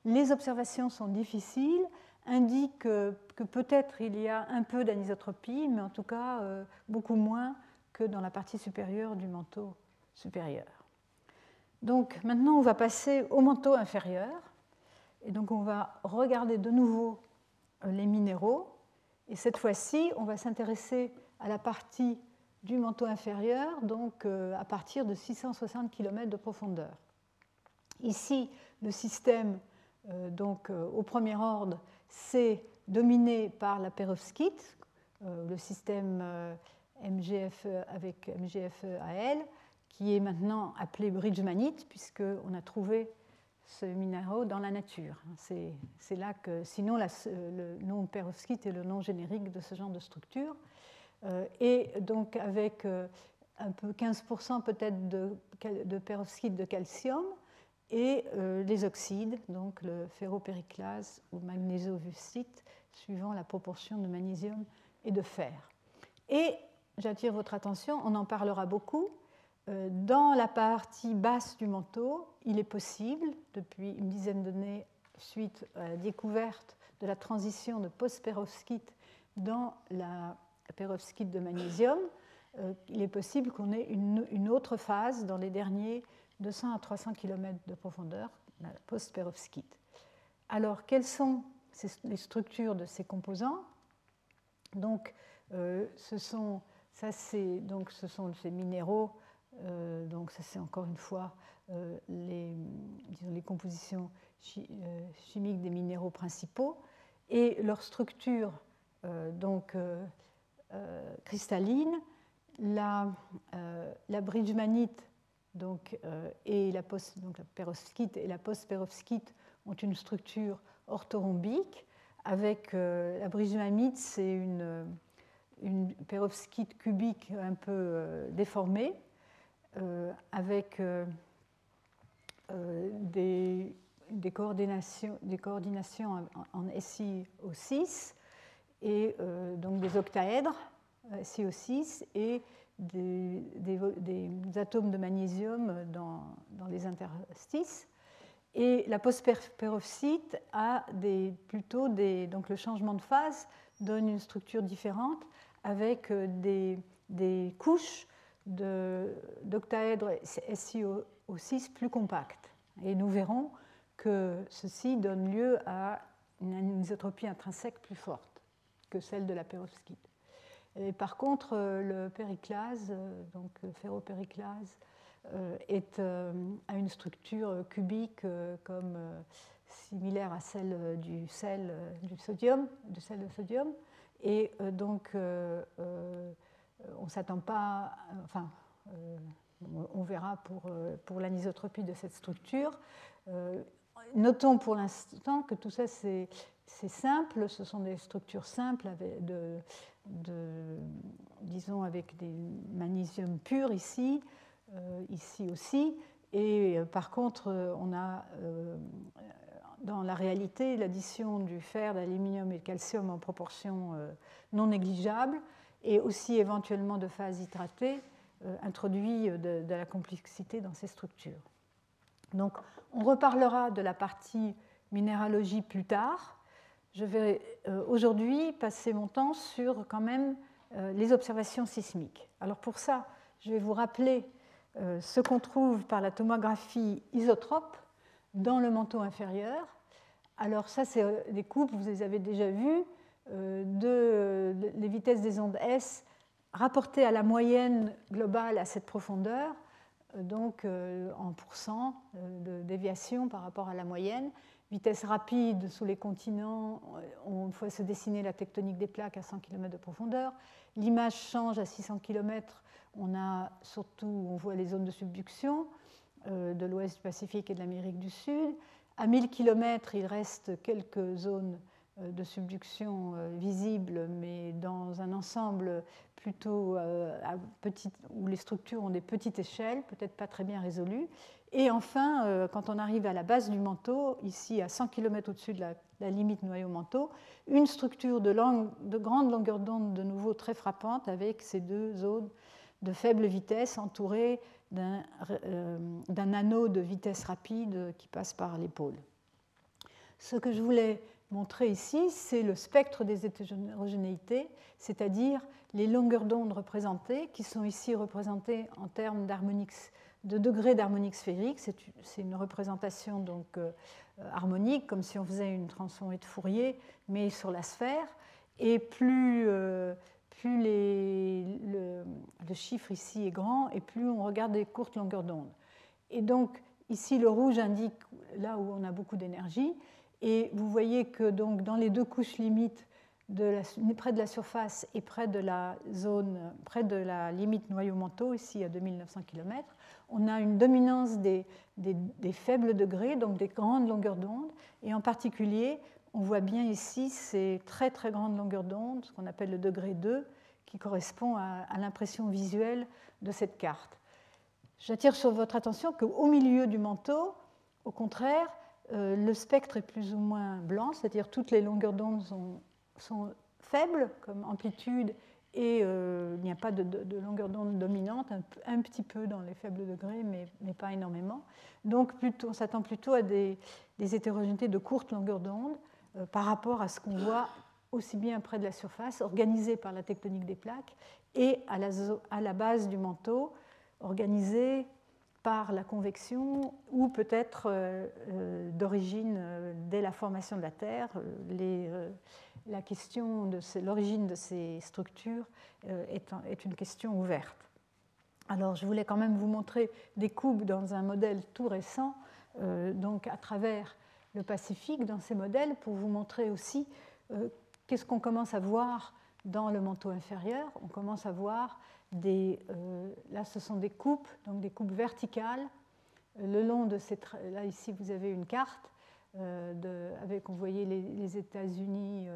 Les observations sont difficiles, indiquent que, peut-être il y a un peu d'anisotropie, mais en tout cas euh, beaucoup moins que dans la partie supérieure du manteau supérieur. Donc maintenant, on va passer au manteau inférieur. Et donc on va regarder de nouveau euh, les minéraux. Et cette fois-ci, on va s'intéresser à la partie du manteau inférieur, donc euh, à partir de 660 km de profondeur. Ici, le système euh, donc, au premier ordre, c'est dominé par la perovskite, le système MGF avec MGFAL, qui est maintenant appelé bridgemanite, puisqu'on a trouvé ce minéraux dans la nature. C'est là que, sinon, le nom perovskite est le nom générique de ce genre de structure. et donc, avec un peu 15% peut-être de, de perovskite de calcium, et euh, les oxydes, donc le ferropériclase ou magnésovustite, suivant la proportion de magnésium et de fer. Et j'attire votre attention, on en parlera beaucoup. Euh, dans la partie basse du manteau, il est possible, depuis une dizaine d'années, suite à la découverte de la transition de post-perovskite dans la perovskite de magnésium, euh, il est possible qu'on ait une, autre phase dans les derniers 200 à 300 km de profondeur, la post-perovskite. Alors, quelles sont les structures de ces composants? Donc, euh, ce sont, donc, ce sont ces minéraux. Euh, donc, ça c'est encore une fois euh, les, disons, les compositions chimiques des minéraux principaux et leur structure donc cristalline. La, la bridgemanite donc, euh, et la, post, donc perovskite et la post-perovskite ont une structure orthorhombique. Avec euh, la brisumamide, c'est une, une perovskite cubique un peu euh, déformée, avec des, des, coordinations, des coordinations en, SiO6 et donc des octaèdres SiO6 et des, atomes de magnésium dans, les interstices. Et la postperovskite a des, plutôt des. Donc le changement de phase donne une structure différente avec euh, des couches d'octaèdres SiO6 plus compactes. Et nous verrons que ceci donne lieu à une anisotropie intrinsèque plus forte que celle de la perovskite par contre, euh, le périclase, euh, donc le ferropériclase, euh, est, a une structure cubique comme similaire à celle du sel du sodium, du sel de sodium. Et donc, on ne s'attend pas, enfin, on verra pour, pour l'anisotropie de cette structure. Notons pour l'instant que tout ça, c'est simple, ce sont des structures simples de, de, disons avec des magnésiums purs ici, euh, ici aussi. Et euh, par contre, euh, on a dans la réalité l'addition du fer, d'aluminium et de calcium en proportion non négligeable, et aussi éventuellement de phase hydratée, introduit de, de, la complexité dans ces structures. Donc, on reparlera de la partie minéralogie plus tard je vais euh, aujourd'hui passer mon temps sur quand même euh, les observations sismiques. Alors pour ça, je vais vous rappeler euh, ce qu'on trouve par la tomographie isotrope dans le manteau inférieur. Alors ça, c'est des coupes, vous les avez déjà vues, de les vitesses des ondes S rapportées à la moyenne globale à cette profondeur, donc en pourcent de déviation par rapport à la moyenne vitesse rapide sous les continents, on faut se dessiner la tectonique des plaques à 100 km de profondeur. L'image change à 600 km, on a surtout, on voit les zones de subduction euh, de l'ouest du Pacifique et de l'Amérique du Sud. À 1000 km, il reste quelques zones de subduction visible, mais dans un ensemble plutôt à où les structures ont des petites échelles, peut-être pas très bien résolues. Et enfin, quand on arrive à la base du manteau, ici à 100 km au-dessus de la, limite noyau-manteau, une structure de, de grande longueur d'onde de nouveau très frappante avec ces deux zones de faible vitesse entourées euh, d'un anneau de vitesse rapide qui passe par l'épaule. Ce que je voulais montrer ici, c'est le spectre des hétérogénéités, c'est-à-dire les longueurs d'onde représentées, qui sont ici représentées en termes de degrés d'harmonique sphérique. C'est une représentation donc euh, harmonique, comme si on faisait une transformée de Fourier, mais sur la sphère. Et plus, euh, le, chiffre ici est grand et plus on regarde des courtes longueurs d'onde. Et donc ici le rouge indique là où on a beaucoup d'énergie et vous voyez que donc dans les deux couches limites près de la surface et près de la zone, près de la limite noyau-manteau, ici à 2900 km, on a une dominance des, des faibles degrés, donc des grandes longueurs d'onde, et en particulier, on voit bien ici ces très très grandes longueurs d'onde, ce qu'on appelle le degré 2, qui correspond à, l'impression visuelle de cette carte. J'attire sur votre attention qu'au milieu du manteau, au contraire, euh, le spectre est plus ou moins blanc, c'est-à-dire toutes les longueurs d'onde sont, faibles comme amplitude et euh, il n'y a pas de, longueur d'onde dominante, un, petit peu dans les faibles degrés, mais, pas énormément. Donc on s'attend plutôt à des, des hétérogénéités de courte longueur d'onde euh, par rapport à ce qu'on voit aussi bien près de la surface, organisée par la tectonique des plaques, et à la, à la base du manteau, organisée par la convection ou peut-être euh, euh, d'origine dès la formation de la Terre. La question de l'origine de ces structures est, une question ouverte. Alors je voulais quand même vous montrer des coupes dans un modèle tout récent, donc à travers le Pacifique dans ces modèles pour vous montrer aussi euh, qu'est-ce qu'on commence à voir dans le manteau inférieur. On commence à voir des. Euh, là, ce sont des coupes, donc des coupes verticales. Euh, le long de ces. Là, ici, vous avez une carte de, avec, on voyait les, États-Unis,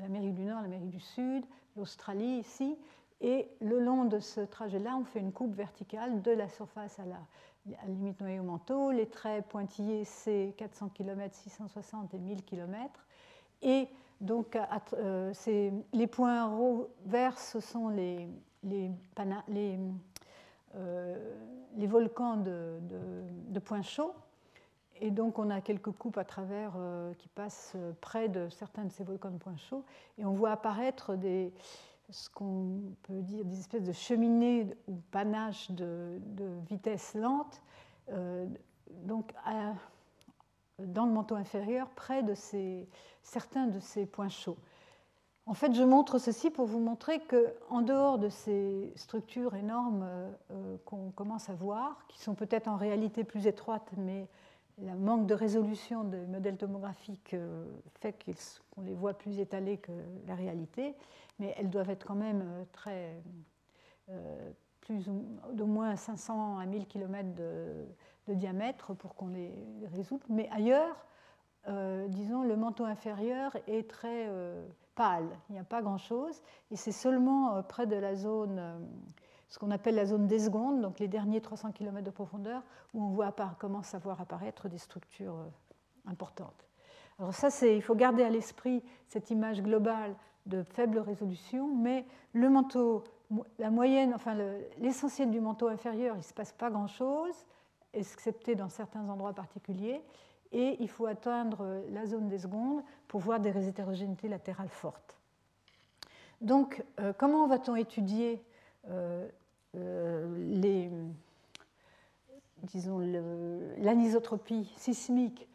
l'Amérique du Nord, l'Amérique du Sud, l'Australie ici. Et le long de ce trajet-là, on fait une coupe verticale de la surface à la, à la limite noyau-manteau. Les traits pointillés, c'est 400 km, 660 et 1000 km. Et donc, euh, les points verts, ce sont les, les, euh, les volcans de, de, points chauds. Et donc, on a quelques coupes à travers euh, qui passent près de certains de ces volcans de points chauds. Et on voit apparaître des, ce qu'on peut dire des espèces de cheminées ou panaches de, vitesse lente, euh, donc dans le manteau inférieur, près de ces, certains de ces points chauds. En fait, je montre ceci pour vous montrer qu'en dehors de ces structures énormes euh, qu'on commence à voir, qui sont peut-être en réalité plus étroites, mais le manque de résolution des modèles tomographiques euh, fait qu'on les voit plus étalés que la réalité, mais elles doivent être quand même euh, très, euh, plus d'au moins 500 à 1000 km de, diamètre pour qu'on les, résout. Mais ailleurs, disons, le manteau inférieur est très pâle, il n'y a pas grand-chose, et c'est seulement près de la zone ce qu'on appelle la zone des secondes, donc les derniers 300 km de profondeur, où on voit commence à voir apparaître des structures euh, importantes. Alors ça, il faut garder à l'esprit cette image globale de faible résolution, mais le manteau, la moyenne, enfin l'essentiel du manteau inférieur, il ne se passe pas grand-chose, excepté dans certains endroits particuliers, et il faut atteindre la zone des secondes pour voir des hétérogénéités latérales fortes. Donc, euh, comment va-t-on étudier euh, euh, les, disons, l'anisotropie sismique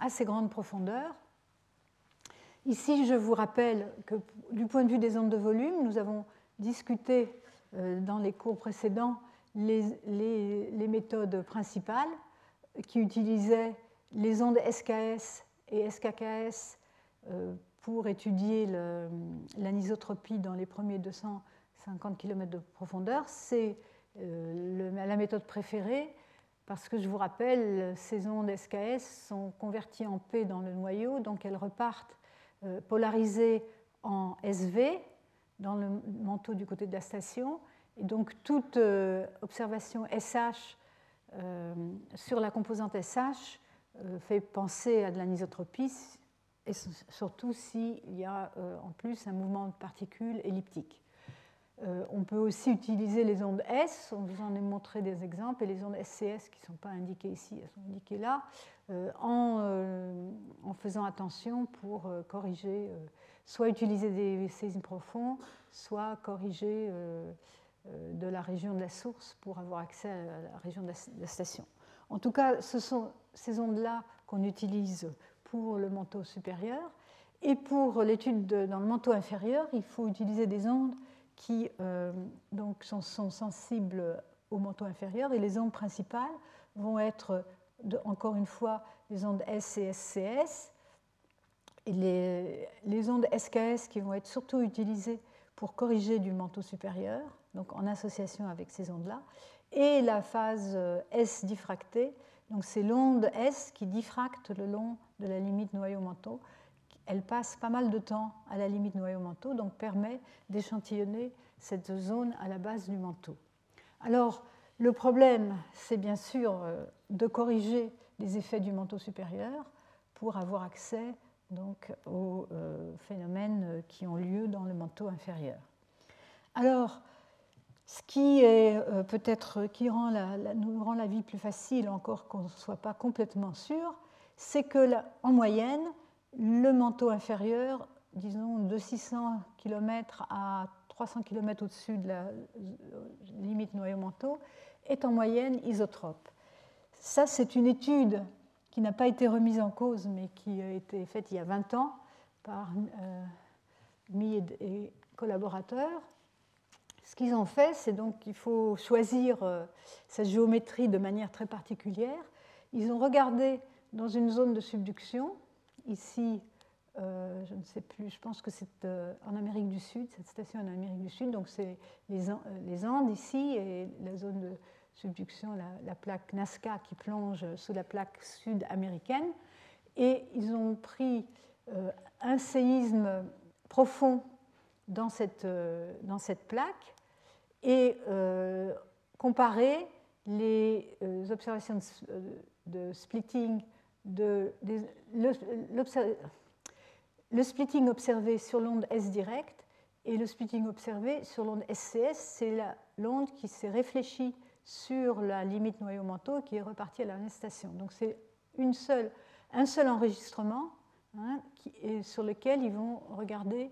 à ces grandes profondeurs? Ici, je vous rappelle que du point de vue des ondes de volume, nous avons discuté dans les cours précédents les, méthodes principales qui utilisaient les ondes SKS et SKKS euh, pour étudier l'anisotropie dans les premiers 200 50 km de profondeur, c'est euh, la méthode préférée parce que je vous rappelle, ces ondes SKS sont converties en P dans le noyau, donc elles repartent polarisé en SV dans le manteau du côté de la station. Et donc toute observation SH sur la composante SH fait penser à de l'anisotropie, et surtout s'il y a en plus un mouvement de particules elliptique. Euh, on peut aussi utiliser les ondes S, on vous en a montré des exemples, et les ondes SCS qui ne sont pas indiquées ici, elles sont indiquées là, euh, euh, en, faisant attention pour corriger, soit utiliser des séismes profonds, soit corriger de la région de la source pour avoir accès à la région de la station. En tout cas, ce sont ces ondes-là qu'on utilise pour le manteau supérieur. Et pour l'étude dans le manteau inférieur, il faut utiliser des ondes qui euh, donc sont, sensibles au manteau inférieur et les ondes principales vont être encore une fois les ondes S et SCS et les, les, ondes SKS qui vont être surtout utilisées pour corriger du manteau supérieur, donc en association avec ces ondes-là, et la phase euh, S diffractée, donc c'est l'onde S qui diffracte le long de la limite noyau-manteau elle passe pas mal de temps à la limite noyau-manteau, donc permet d'échantillonner cette zone à la base du manteau. Alors, le problème, c'est bien sûr euh, de corriger les effets du manteau supérieur pour avoir accès donc, aux euh, phénomènes qui ont lieu dans le manteau inférieur. Alors, ce qui est euh, peut-être qui nous rend la vie plus facile, encore qu'on ne soit pas complètement sûr, c'est que en moyenne, le manteau inférieur, disons de 600 km à 300 km au-dessus de la limite noyau-manteau, est en moyenne isotrope. Ça, c'est une étude qui n'a pas été remise en cause, mais qui a été faite il y a 20 ans par euh, et, collaborateurs. Ce qu'ils ont fait, c'est donc qu'il faut choisir euh, sa géométrie de manière très particulière. Ils ont regardé dans une zone de subduction ici, euh, je ne sais plus, je pense que c'est euh, en Amérique du Sud, cette station en Amérique du Sud, donc c'est les, Andes ici et la zone de subduction, la, plaque Nazca qui plonge sous la plaque sud-américaine. Et ils ont pris un séisme profond dans cette, dans cette plaque et comparé les observations de splitting de, le, splitting observé sur l'onde S direct et le splitting observé sur l'onde SCS, c'est l'onde qui s'est réfléchie sur la limite noyau-manteau qui est repartie à la station. Donc c'est un seul enregistrement hein, sur lequel ils vont regarder euh,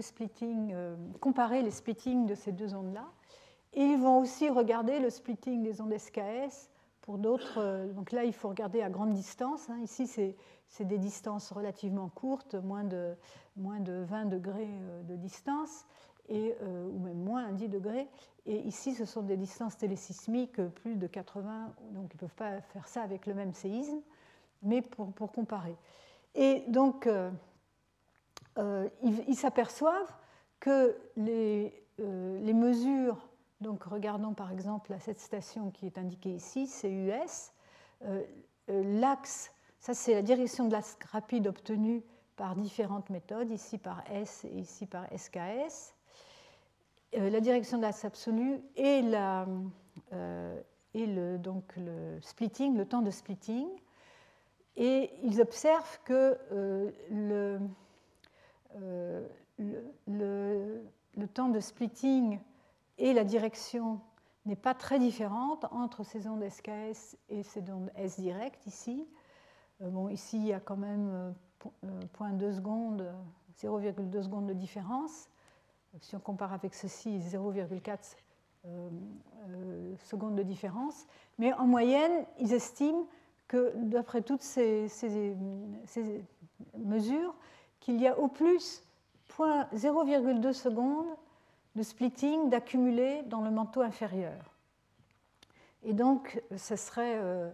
splitting, euh, comparer les splittings de ces deux ondes-là. Et ils vont aussi regarder le splitting des ondes SKS pour d'autres, euh, donc là, il faut regarder à grande distance. Hein. Ici, c'est des distances relativement courtes, moins de, moins de 20 degrés euh, de distance, et, euh, ou même moins 10 degrés. Et ici, ce sont des distances télésismiques plus de 80, donc ils ne peuvent pas faire ça avec le même séisme, mais pour, pour comparer. Et donc, ils s'aperçoivent que les, les mesures donc regardons par exemple à cette station qui est indiquée ici, c'est US. Euh, euh, l'axe, ça c'est la direction de l'axe rapide obtenue par différentes méthodes, ici par S et ici par SKS. Euh, la direction de l'axe absolu et le, donc le splitting, le temps de splitting. Et ils observent que le, le, le temps de splitting et la direction n'est pas très différente entre ces ondes SKS et ces ondes S direct ici. Euh, bon, ici, il y a quand même 0,2 euh, secondes, 0,2 secondes de différence. Si on compare avec ceci, 0,4 euh, secondes de différence. Mais en moyenne, ils estiment que, d'après toutes ces mesures, qu'il y a au plus 0,2 secondes de splitting, d'accumuler dans le manteau inférieur. Et donc, ce serait euh,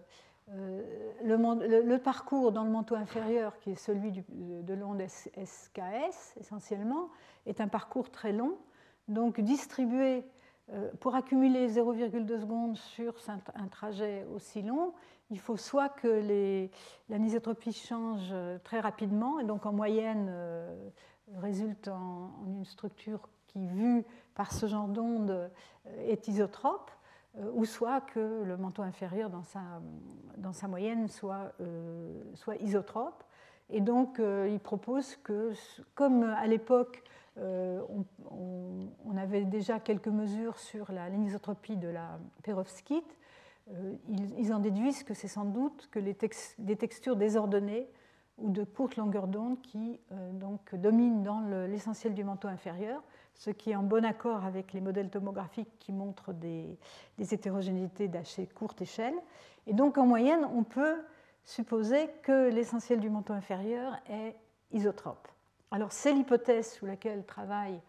euh, le, parcours dans le manteau inférieur, qui est celui de l'onde SKS essentiellement, est un parcours très long. Donc, distribué pour accumuler 0,2 secondes sur un trajet aussi long, il faut soit que l'anisotropie change très rapidement, et donc en moyenne résulte en, une structure qui, vue par ce genre d'onde, est isotrope, ou soit que le manteau inférieur dans sa, dans sa moyenne soit, soit isotrope. Et donc, euh, il propose que, comme à l'époque, euh, on, avait déjà quelques mesures sur la l'anisotropie de la perovskite, euh, ils, en déduisent que c'est sans doute que des textures désordonnées ou de courte longueur d'onde qui donc, dominent dans l'essentiel du manteau inférieur, ce qui est en bon accord avec les modèles tomographiques qui montrent des, des hétérogénéités d'assez courte échelle. Et donc, en moyenne, on peut supposer que l'essentiel du manteau inférieur est isotrope. Alors c'est l'hypothèse sous laquelle travaillent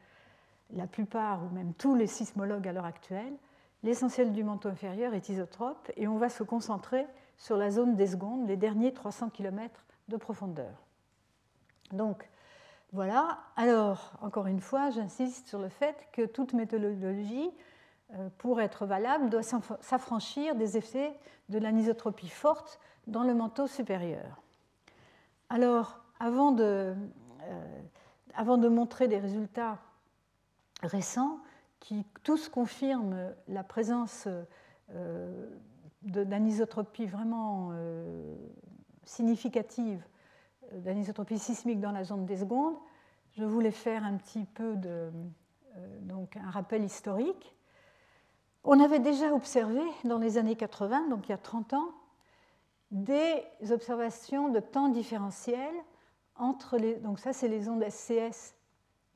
la plupart ou même tous les sismologues à l'heure actuelle. L'essentiel du manteau inférieur est isotrope et on va se concentrer sur la zone des secondes, les derniers 300 km de profondeur. Donc voilà, alors encore une fois, j'insiste sur le fait que toute méthodologie, euh, pour être valable, doit s'affranchir des effets de l'anisotropie forte dans le manteau supérieur. Alors, avant de, euh, avant de montrer des résultats récents qui tous confirment la présence euh, d'anisotropie vraiment euh, significative, d'anisotropie sismique dans la zone des secondes, je voulais faire un petit peu donc un rappel historique. On avait déjà observé dans les années 80, donc il y a 30 ans, des observations de temps différentiel entre les. Donc, ça, c'est les ondes SCS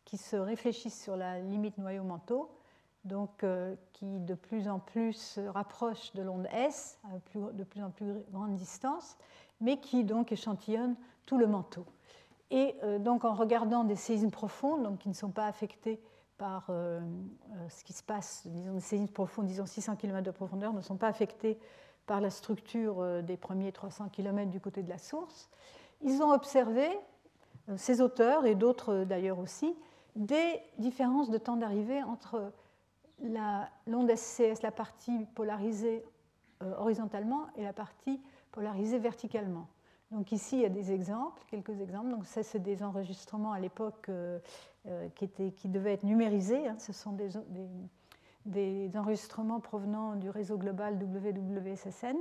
qui se réfléchissent sur la limite noyau-manteau, donc euh, qui de plus en plus se rapprochent de l'onde S à de plus en plus grande distance, mais qui donc échantillonnent tout le manteau. Et euh, donc en regardant des séismes profonds, donc qui ne sont pas affectés par euh, ce qui se passe, disons des séismes profonds, disons 600 km de profondeur, ne sont pas affectés par la structure euh, des premiers 300 km du côté de la source, ils ont observé, euh, ces auteurs et d'autres euh, d'ailleurs aussi, des différences de temps d'arrivée entre l'onde SCS, la partie polarisée horizontalement, et la partie polarisée verticalement. Donc ici, il y a des exemples, quelques exemples. Donc ça, c'est des enregistrements à l'époque qui, qui, devaient être numérisés. Hein. Ce sont des, des, enregistrements provenant du réseau global WWSSN,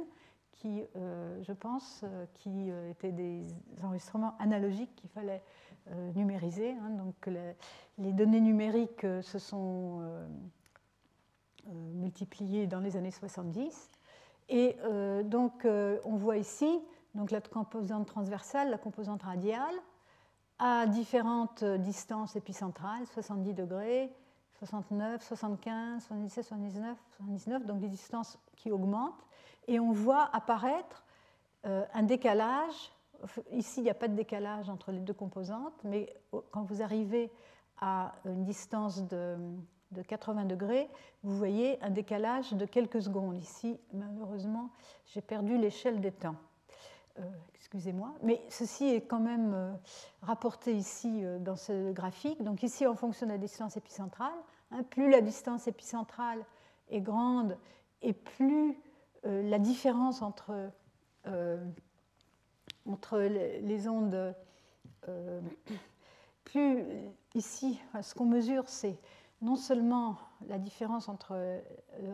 qui, euh, je pense, euh, qui euh, étaient des enregistrements analogiques qu'il fallait numériser. Hein. donc les données numériques se sont multipliées dans les années 70. Et donc on voit ici donc, la composante transversale, la composante radiale, à différentes distances épicentrales, 70 degrés, 69, 75, 77, 79, 79, donc des distances qui augmentent. Et on voit apparaître euh, un décalage. Ici, il n'y a pas de décalage entre les deux composantes, mais quand vous arrivez à une distance de, 80 degrés, vous voyez un décalage de quelques secondes. Ici, malheureusement, j'ai perdu l'échelle des temps. Euh, excusez-moi, mais ceci est quand même euh, rapporté ici euh, dans ce graphique. Donc ici, en fonction de la distance épicentrale, hein, plus la distance épicentrale est grande et plus la différence entre, entre les ondes, plus ici, ce qu'on mesure, c'est non seulement la différence entre euh,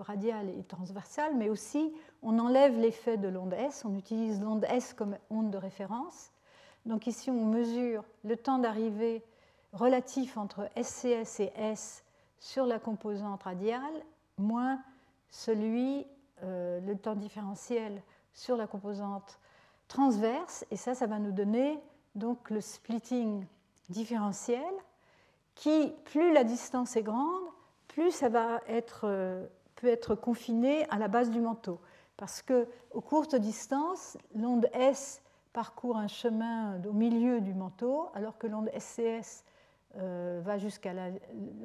radial et transversal, mais aussi on enlève l'effet de l'onde S, on utilise l'onde S comme onde de référence. Donc ici, on mesure le temps d'arrivée relatif entre SCS et S sur la composante radiale, moins celui, euh, le temps différentiel sur la composante transverse, et ça, ça va nous donner donc le splitting différentiel qui, plus la distance est grande, plus ça va être, euh, peut être confiné à la base du manteau. Parce qu'aux courtes distances, l'onde S parcourt un chemin au milieu du manteau, alors que l'onde SCS euh, va jusqu'à la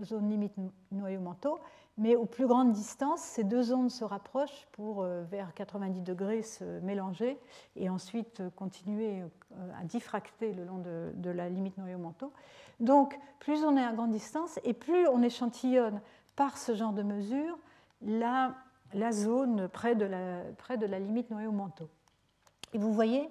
zone limite noyau-manteau. Mais aux plus grandes distances, ces deux ondes se rapprochent pour, euh, vers 90 degrés, se mélanger et ensuite continuer à diffracter le long de, la limite noyau-manteau. Donc, plus on est à grande distance et plus on échantillonne par ce genre de mesure la, zone près de la, près de la limite noyau-manteau. Et vous voyez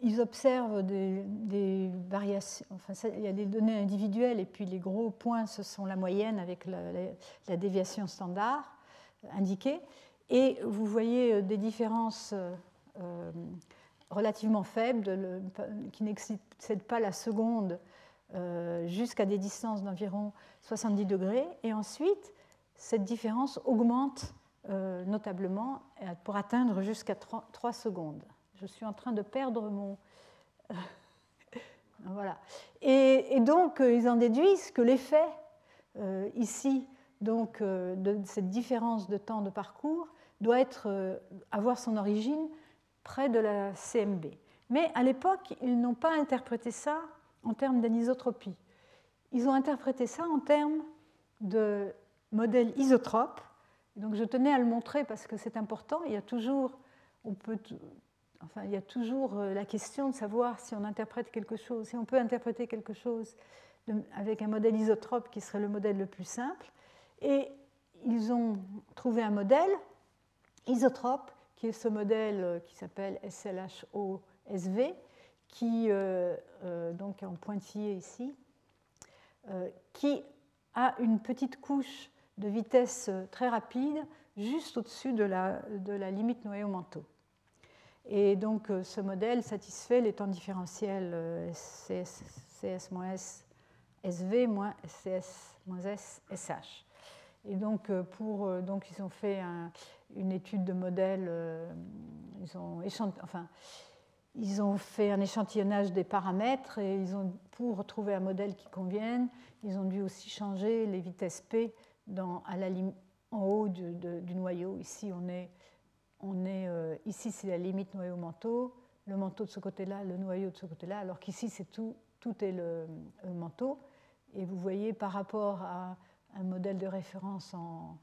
qu'ils observent des, variations, enfin il y a des données individuelles et puis les gros points, ce sont la moyenne avec la, déviation standard indiquée. Et vous voyez des différences euh, relativement faibles, qui n'excèdent pas la seconde euh, jusqu'à des distances d'environ 70 degrés. Et ensuite, cette différence augmente euh, notablement pour atteindre jusqu'à 3, secondes. Je suis en train de perdre mon... voilà. Et, donc, euh, ils en déduisent que l'effet ici donc, de cette différence de temps de parcours doit être, avoir son origine près de la CMB. Mais à l'époque, ils n'ont pas interprété ça en termes d'anisotropie. Ils ont interprété ça en termes de modèle isotrope. Donc je tenais à le montrer parce que c'est important. Il y a toujours, on peut, enfin, il y a toujours euh, la question de savoir si on interprète quelque chose, si on peut interpréter quelque chose avec un modèle isotrope qui serait le modèle le plus simple. Et ils ont trouvé un modèle isotrope qui est ce modèle euh, qui s'appelle SLHO-SV, qui euh, euh, donc est en pointillé ici, qui a une petite couche de vitesse très rapide juste au-dessus de la, de la limite noyau-manteau. Et donc ce modèle satisfait les temps différentiels CS-S SV SCS-S SH. Et donc, pour, donc ils ont fait un, une étude de modèle. Euh, ils ont, enfin, ils ont fait un échantillonnage des paramètres et ils ont, pour trouver un modèle qui convienne, ils ont dû aussi changer les vitesses P dans, à la, en haut du, du, noyau. Ici, on est, on est, euh, ici c'est la limite noyau-manteau, le manteau de ce côté-là, le noyau de ce côté-là, alors qu'ici, c'est tout, tout est le, manteau. Et vous voyez par rapport à un modèle de référence en,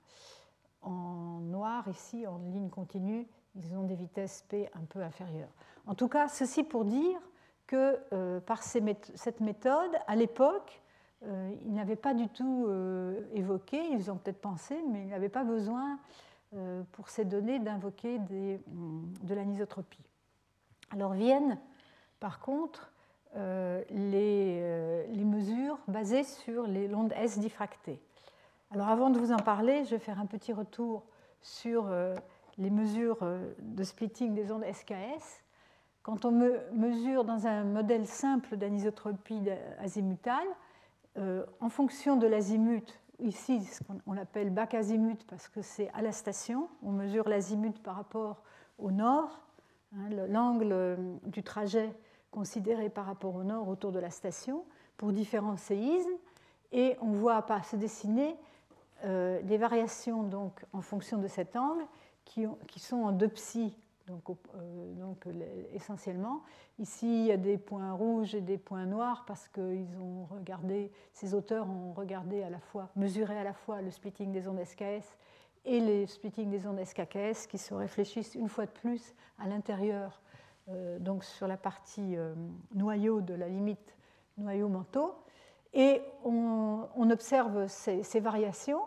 noir, ici, en ligne continue, ils ont des vitesses P un peu inférieures. En tout cas, ceci pour dire que euh, par cette méthode, à l'époque, euh, ils n'avaient pas du tout évoqué, ils ont peut-être pensé, mais ils n'avaient pas besoin pour ces données d'invoquer de l'anisotropie. Alors viennent, par contre, les, les, mesures basées sur les ondes S diffractées. Alors avant de vous en parler, je vais faire un petit retour sur euh, les mesures euh, de splitting des ondes SKS. Quand on mesure dans un modèle simple d'anisotropie azimutale, euh, en fonction de l'azimut, ici ce qu'on l'appelle bac azimut parce que c'est à la station, on mesure l'azimut par rapport au nord, hein, l'angle du trajet considéré par rapport au nord autour de la station pour différents séismes, et on voit se dessiner euh, des variations donc, en fonction de cet angle qui, qui sont en deux psi, donc, euh, essentiellement. Ici, il y a des points rouges et des points noirs parce que ont regardé, ces auteurs ont regardé à la fois, mesuré à la fois le splitting des ondes SKS et les splitting des ondes SKKS qui se réfléchissent une fois de plus à l'intérieur, euh, donc sur la partie noyau de la limite noyau-manteau. Et on, on observe ces, ces, variations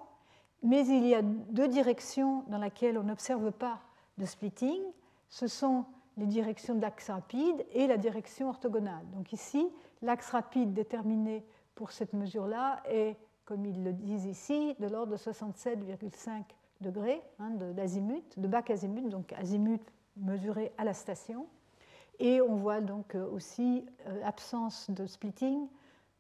mais il y a deux directions dans lesquelles on n'observe pas de splitting. Ce sont les directions d'axe rapide et la direction orthogonale. Donc ici, l'axe rapide déterminé pour cette mesure-là est, comme ils le disent ici, de l'ordre de 67,5 degrés hein, d'azimut, de, bac azimut, donc azimut mesuré à la station. Et on voit donc euh, aussi euh, de splitting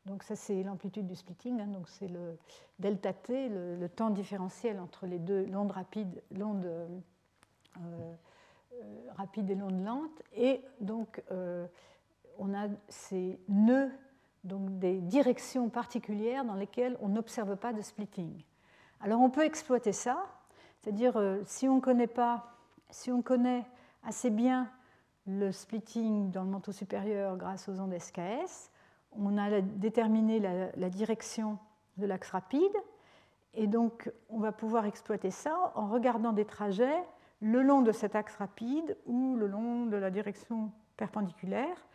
donc ça, c'est l'amplitude du splitting, hein. donc c'est le delta t, le, temps différentiel entre les deux, l'onde rapide, l'onde euh, rapide et lente. Et donc, euh, on a ces nœuds, donc des directions particulières dans lesquelles on n'observe pas de splitting. Alors, on peut exploiter ça, c'est-à-dire si on connaît pas, si on connaît assez bien le splitting dans le manteau supérieur grâce aux ondes SKS, on a déterminé la, direction de l'axe rapide, et donc on va pouvoir exploiter ça en regardant des trajets le long de cet axe rapide ou le long de la direction perpendiculaire.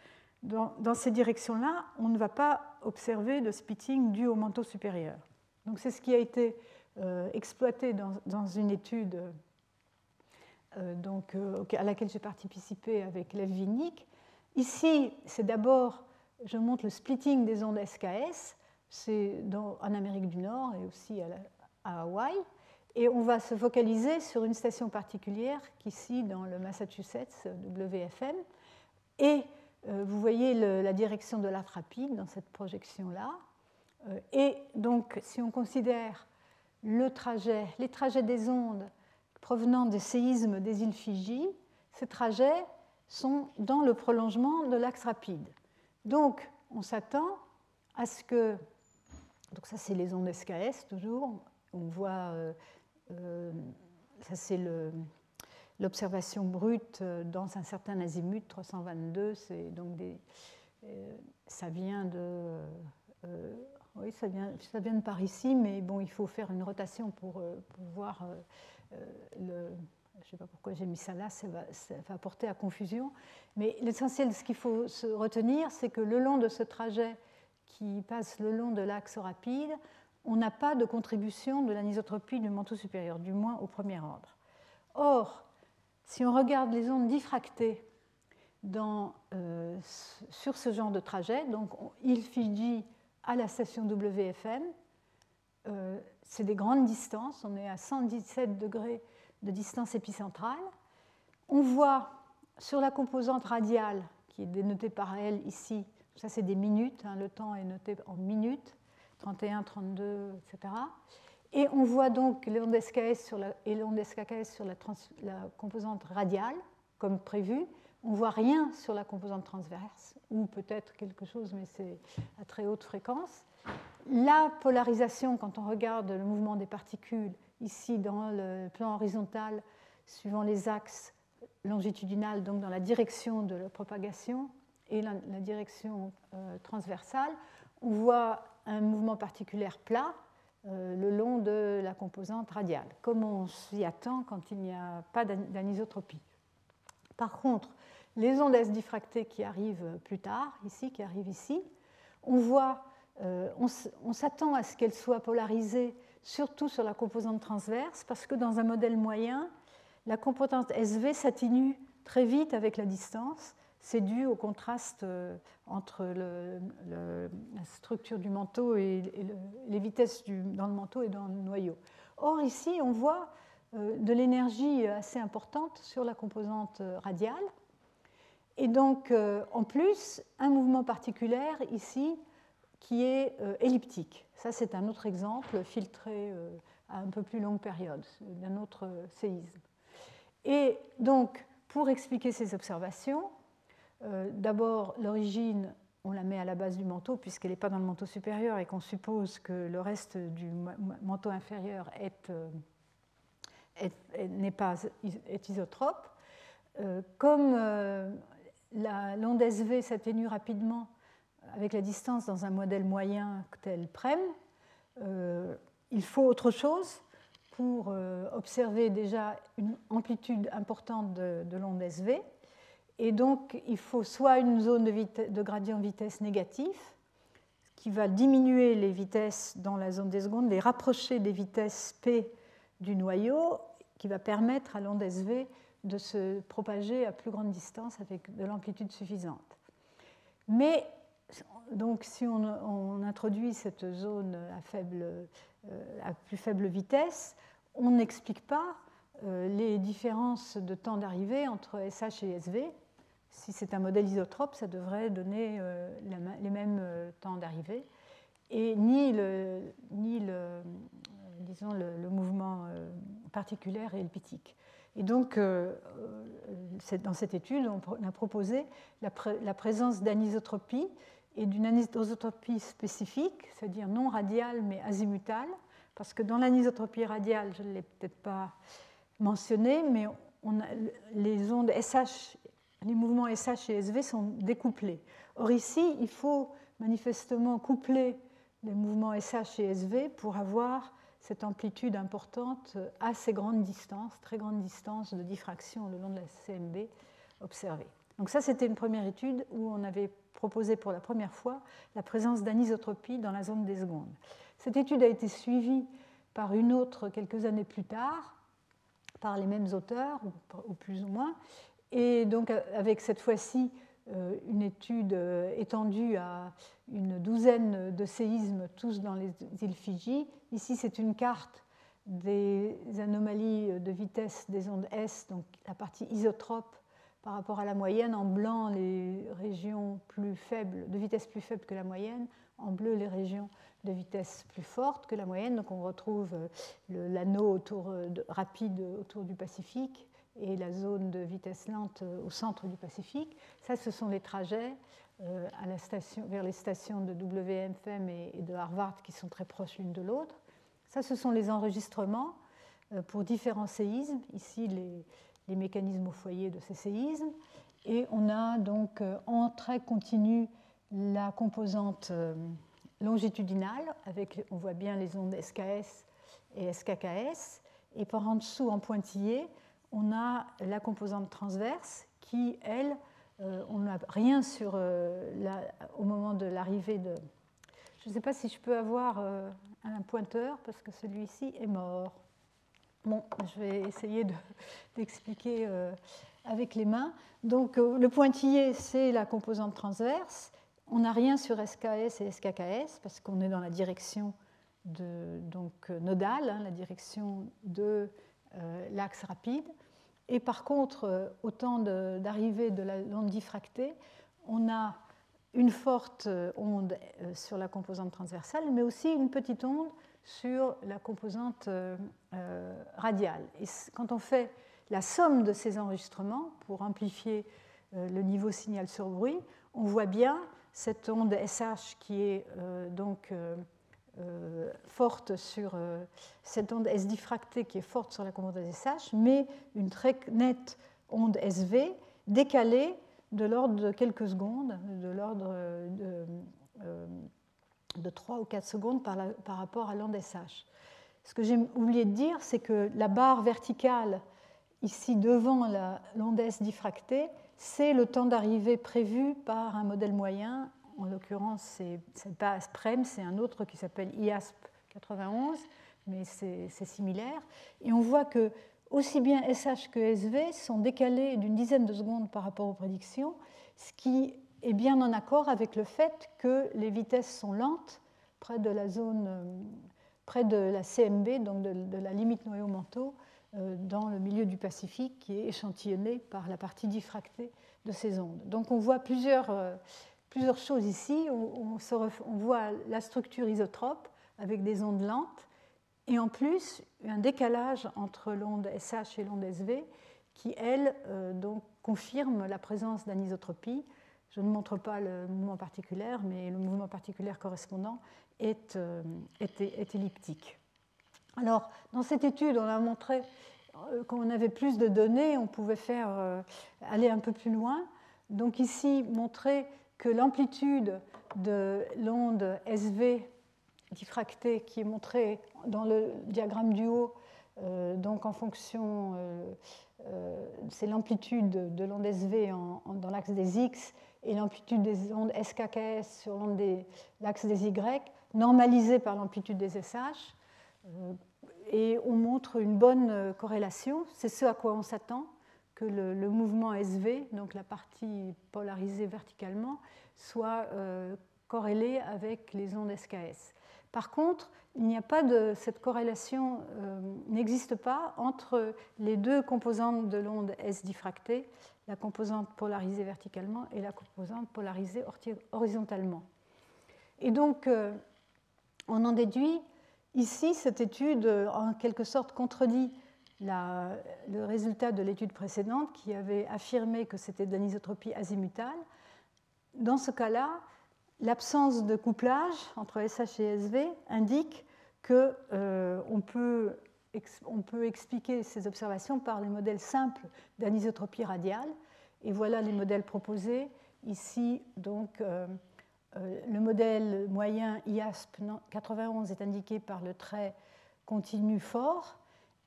Dans, ces directions-là, on ne va pas observer de splitting dû au manteau supérieur. Donc c'est ce qui a été exploité dans, une étude donc, à laquelle j'ai participé avec Lev. Ici, c'est d'abord, je montre le splitting des ondes SKS, c'est en Amérique du Nord et aussi à Hawaï. Et on va se focaliser sur une station particulière, qu'ici, dans le Massachusetts, WFM. Et euh, vous voyez la direction de l'arc rapide dans cette projection-là. Euh, et donc, si on considère le trajet, les trajets des ondes provenant des séismes des îles Fidji, ces trajets sont dans le prolongement de l'axe rapide. Donc, on s'attend à ce que. Donc, ça, c'est les ondes SKS, toujours. On voit euh, ça, c'est l'observation brute euh, dans un certain azimut 322. C'est donc euh, ça vient de. oui, ça vient, ça vient de par ici, mais bon, il faut faire une rotation pour, pour voir. Je ne sais pas pourquoi j'ai mis ça là, ça va, ça porter à confusion. Mais l'essentiel, ce qu'il faut retenir, c'est que le long de ce trajet qui passe le long de l'axe rapide, on n'a pas de contribution de l'anisotropie du manteau supérieur, du moins au premier ordre. Or, si on regarde les ondes diffractées euh, sur ce genre de trajet, donc il Fiji à la station WFM, euh, c'est des grandes distances, on est à 117 degrés de distance épicentrale. On voit sur la composante radiale, qui est dénotée par elle ici, ça c'est des minutes, hein, le temps est noté en minutes, 31, 32, etc. Et on voit donc l'onde SKS sur la, et l'onde SKS sur la, la, composante radiale, comme prévu. On ne voit rien sur la composante transverse, ou peut-être quelque chose, mais c'est à très haute fréquence. La polarisation, quand on regarde le mouvement des particules, ici dans le plan horizontal, suivant les axes longitudinales, donc dans la direction de la propagation, et la, direction euh, transversale, on voit un mouvement particulier plat euh, le long de la composante radiale, comme on s'y attend quand il n'y a pas d'anisotropie? Par contre, les ondes S diffractées qui arrivent plus tard, ici, qui arrivent ici, on voit, euh, on, s'attend à ce qu'elles soient polarisées surtout sur la composante transverse, parce que dans un modèle moyen, la composante SV s'atténue très vite avec la distance, c'est dû au contraste euh, entre la structure du manteau et, les vitesses dans le manteau et dans le noyau. Or, ici, on voit euh, de l'énergie assez importante sur la composante radiale. Et donc, euh, en plus, un mouvement particulier ici qui est elliptique. Ça, c'est un autre exemple filtré à un peu plus longue période d'un autre séisme. Et donc, pour expliquer ces observations, euh, d'abord, l'origine, on la met à la base du manteau puisqu'elle n'est pas dans le manteau supérieur et qu'on suppose que le reste du manteau inférieur est, euh, n'est pas isotrope. Euh, comme l'onde SV s'atténue rapidement avec la distance dans un modèle moyen tel PREM, il faut autre chose pour observer déjà une amplitude importante de, de l'onde SV. Et donc, il faut soit une zone de, gradient vitesse négatif, qui va diminuer les vitesses dans la zone des secondes, les rapprocher des vitesses P du noyau, qui va permettre à l'onde SV de se propager à plus grande distance avec de l'amplitude suffisante. Mais donc, si on, introduit cette zone à, faible, euh, à, plus faible vitesse, on n'explique pas euh, les différences de temps d'arrivée entre SH et SV, si c'est un modèle isotrope, ça devrait donner euh, les mêmes euh, temps d'arrivée. Et ni le, ni le, disons le, mouvement euh, particulier et elliptique. Et donc, dans cette étude, on a proposé la, présence d'anisotropie et d'une anisotropie spécifique, c'est-à-dire non radiale mais azimutale, parce que dans l'anisotropie radiale, je ne l'ai peut-être pas mentionné, mais on les ondes SH les mouvements SH et SV sont découplés. Or ici, il faut manifestement coupler les mouvements SH et SV pour avoir cette amplitude importante à ces grandes distances, très grandes distances de diffraction le long de la CMB observée. Donc ça, c'était une première étude où on avait proposé pour la première fois la présence d'anisotropie dans la zone des secondes. Cette étude a été suivie par une autre quelques années plus tard, par les mêmes auteurs, ou plus ou moins, et donc avec cette fois-ci euh, une étude euh, étendue à une douzaine de séismes, tous dans les îles Fidji. Ici, c'est une carte des anomalies de vitesse des ondes S, donc la partie isotrope par rapport à la moyenne, en blanc les régions plus faibles, de vitesse plus faible que la moyenne, en bleu les régions de vitesse plus forte que la moyenne. Donc on retrouve euh, l'anneau rapide autour du Pacifique et la zone de vitesse lente euh, au centre du Pacifique. Ça, ce sont les trajets euh, vers les stations de WMFM et de Harvard qui sont très proches l'une de l'autre. Ça, ce sont les enregistrements pour différents séismes. Ici, les, mécanismes au foyer de ces séismes. Et on a donc euh, en trait continu la composante euh, longitudinale, avec, on voit bien les ondes SKS et SKKS. Et par en dessous, en pointillé, on a la composante transverse qui, elle, euh, on n'a rien sur au moment de l'arrivée de. Je ne sais pas si je peux avoir un pointeur parce que celui-ci est mort. Bon, je vais essayer d'expliquer euh, avec les mains. Donc, euh, le pointillé, c'est la composante transverse. On n'a rien sur SKS et SKKS parce qu'on est dans la direction de, donc, euh, nodale, hein, la direction de l'axe rapide. Et par contre, au temps d'arrivée de, la l'onde diffractée, on a une forte onde sur la composante transversale, mais aussi une petite onde sur la composante euh, euh, radiale. Et quand on fait la somme de ces enregistrements pour amplifier euh, le niveau signal sur bruit, on voit bien cette onde SH qui est donc forte sur cette onde S diffractée qui est forte sur la composante SH, mais une très nette onde SV décalée de l'ordre de quelques secondes, de l'ordre de de 3 ou 4 secondes par, rapport à l'onde SH. Ce que j'ai oublié de dire, c'est que la barre verticale ici devant l'onde S diffractée, c'est le temps d'arrivée prévu par un modèle moyen. En l'occurrence, c'est pas ASPREM, c'est un autre qui s'appelle IASP 91, mais c'est similaire. Et on voit que aussi bien SH que SV sont décalés d'une dizaine de secondes par rapport aux prédictions, ce qui est bien en accord avec le fait que les vitesses sont lentes près de la zone, euh, près de la CMB, donc de, la limite noyau-manteau, euh, dans le milieu du Pacifique, qui est échantillonné par la partie diffractée de ces ondes. Donc on voit plusieurs, euh, plusieurs choses ici. On, on, voit la structure isotrope avec des ondes lentes, et en plus un décalage entre l'onde SH et l'onde SV, qui, elle, donc, confirme la présence d'anisotropie je ne montre pas le mouvement particulier, mais le mouvement particulier correspondant est, euh, est, elliptique. Alors, dans cette étude, on a montré euh, qu'on avait plus de données, on pouvait faire, euh, aller un peu plus loin. Donc ici, montrer que l'amplitude de l'onde SV diffractée, qui est montrée dans le diagramme du haut, donc en fonction, c'est l'amplitude de l'onde SV dans l'axe des X et l'amplitude des ondes SKKS sur l'axe des Y, normalisée par l'amplitude des SH. Euh, et on montre une bonne euh, corrélation. C'est ce à quoi on s'attend, que le, mouvement SV, donc la partie polarisée verticalement, soit euh, corrélé avec les ondes SKS. Par contre, il n'y a pas de cette corrélation n'existe pas entre les deux composantes de l'onde S diffractée, la composante polarisée verticalement et la composante polarisée horizontalement. Et donc, euh, on en déduit, ici, cette étude, en quelque sorte, contredit le résultat de l'étude précédente qui avait affirmé que c'était de l'anisotropie azimutale. Dans ce cas-là, l'absence de couplage entre SH et SV indique qu'on euh, peut on peut expliquer ces observations par les modèles simples d'anisotropie radiale. Et voilà les modèles proposés. Ici, donc, euh, euh, le modèle moyen IASP 91 est indiqué par le trait continu fort.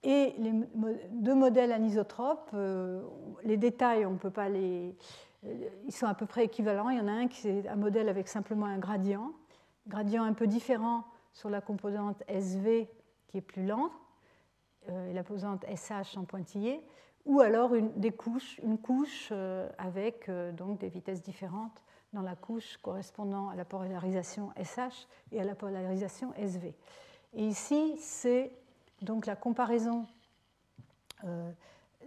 Et les deux modèles anisotropes, euh, les détails, on ne peut pas les. Ils sont à peu près équivalents. Il y en a un qui est un modèle avec simplement un gradient, gradient un peu différent sur la composante SV qui est plus lente et la composante SH en pointillé, ou alors une, des couches, une couche avec donc des vitesses différentes dans la couche correspondant à la polarisation SH et à la polarisation SV. Et ici, c'est donc la comparaison euh,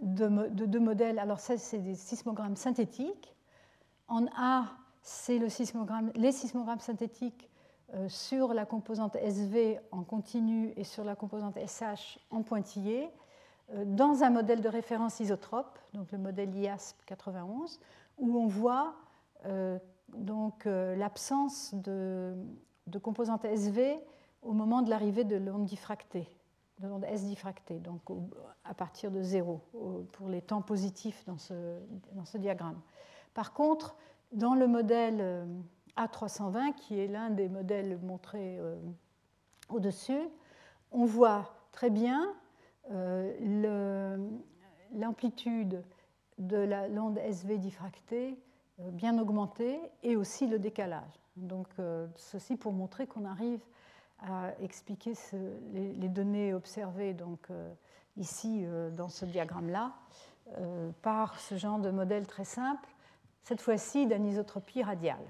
de, deux modèles. Alors ça, c'est des sismogrammes synthétiques. En A, c'est les sismogrammes synthétiques euh, sur la composante SV en continu et sur la composante SH en pointillé, euh, dans un modèle de référence isotrope, donc le modèle IASP 91, où on voit donc l'absence de, de composante SV au moment de l'arrivée de l'onde diffractée, de l'onde S diffractée, donc à partir de zéro, pour les temps positifs dans ce, dans ce diagramme. Par contre, dans le modèle euh, A320, qui est l'un des modèles montrés euh, au-dessus, on voit très bien euh, l'amplitude de l'onde SV diffractée bien augmentée et aussi le décalage. Donc, ceci pour montrer qu'on arrive à expliquer les, données observées donc, euh, ici euh, dans ce diagramme-là euh, par ce genre de modèle très simple, cette fois-ci d'anisotropie radiale.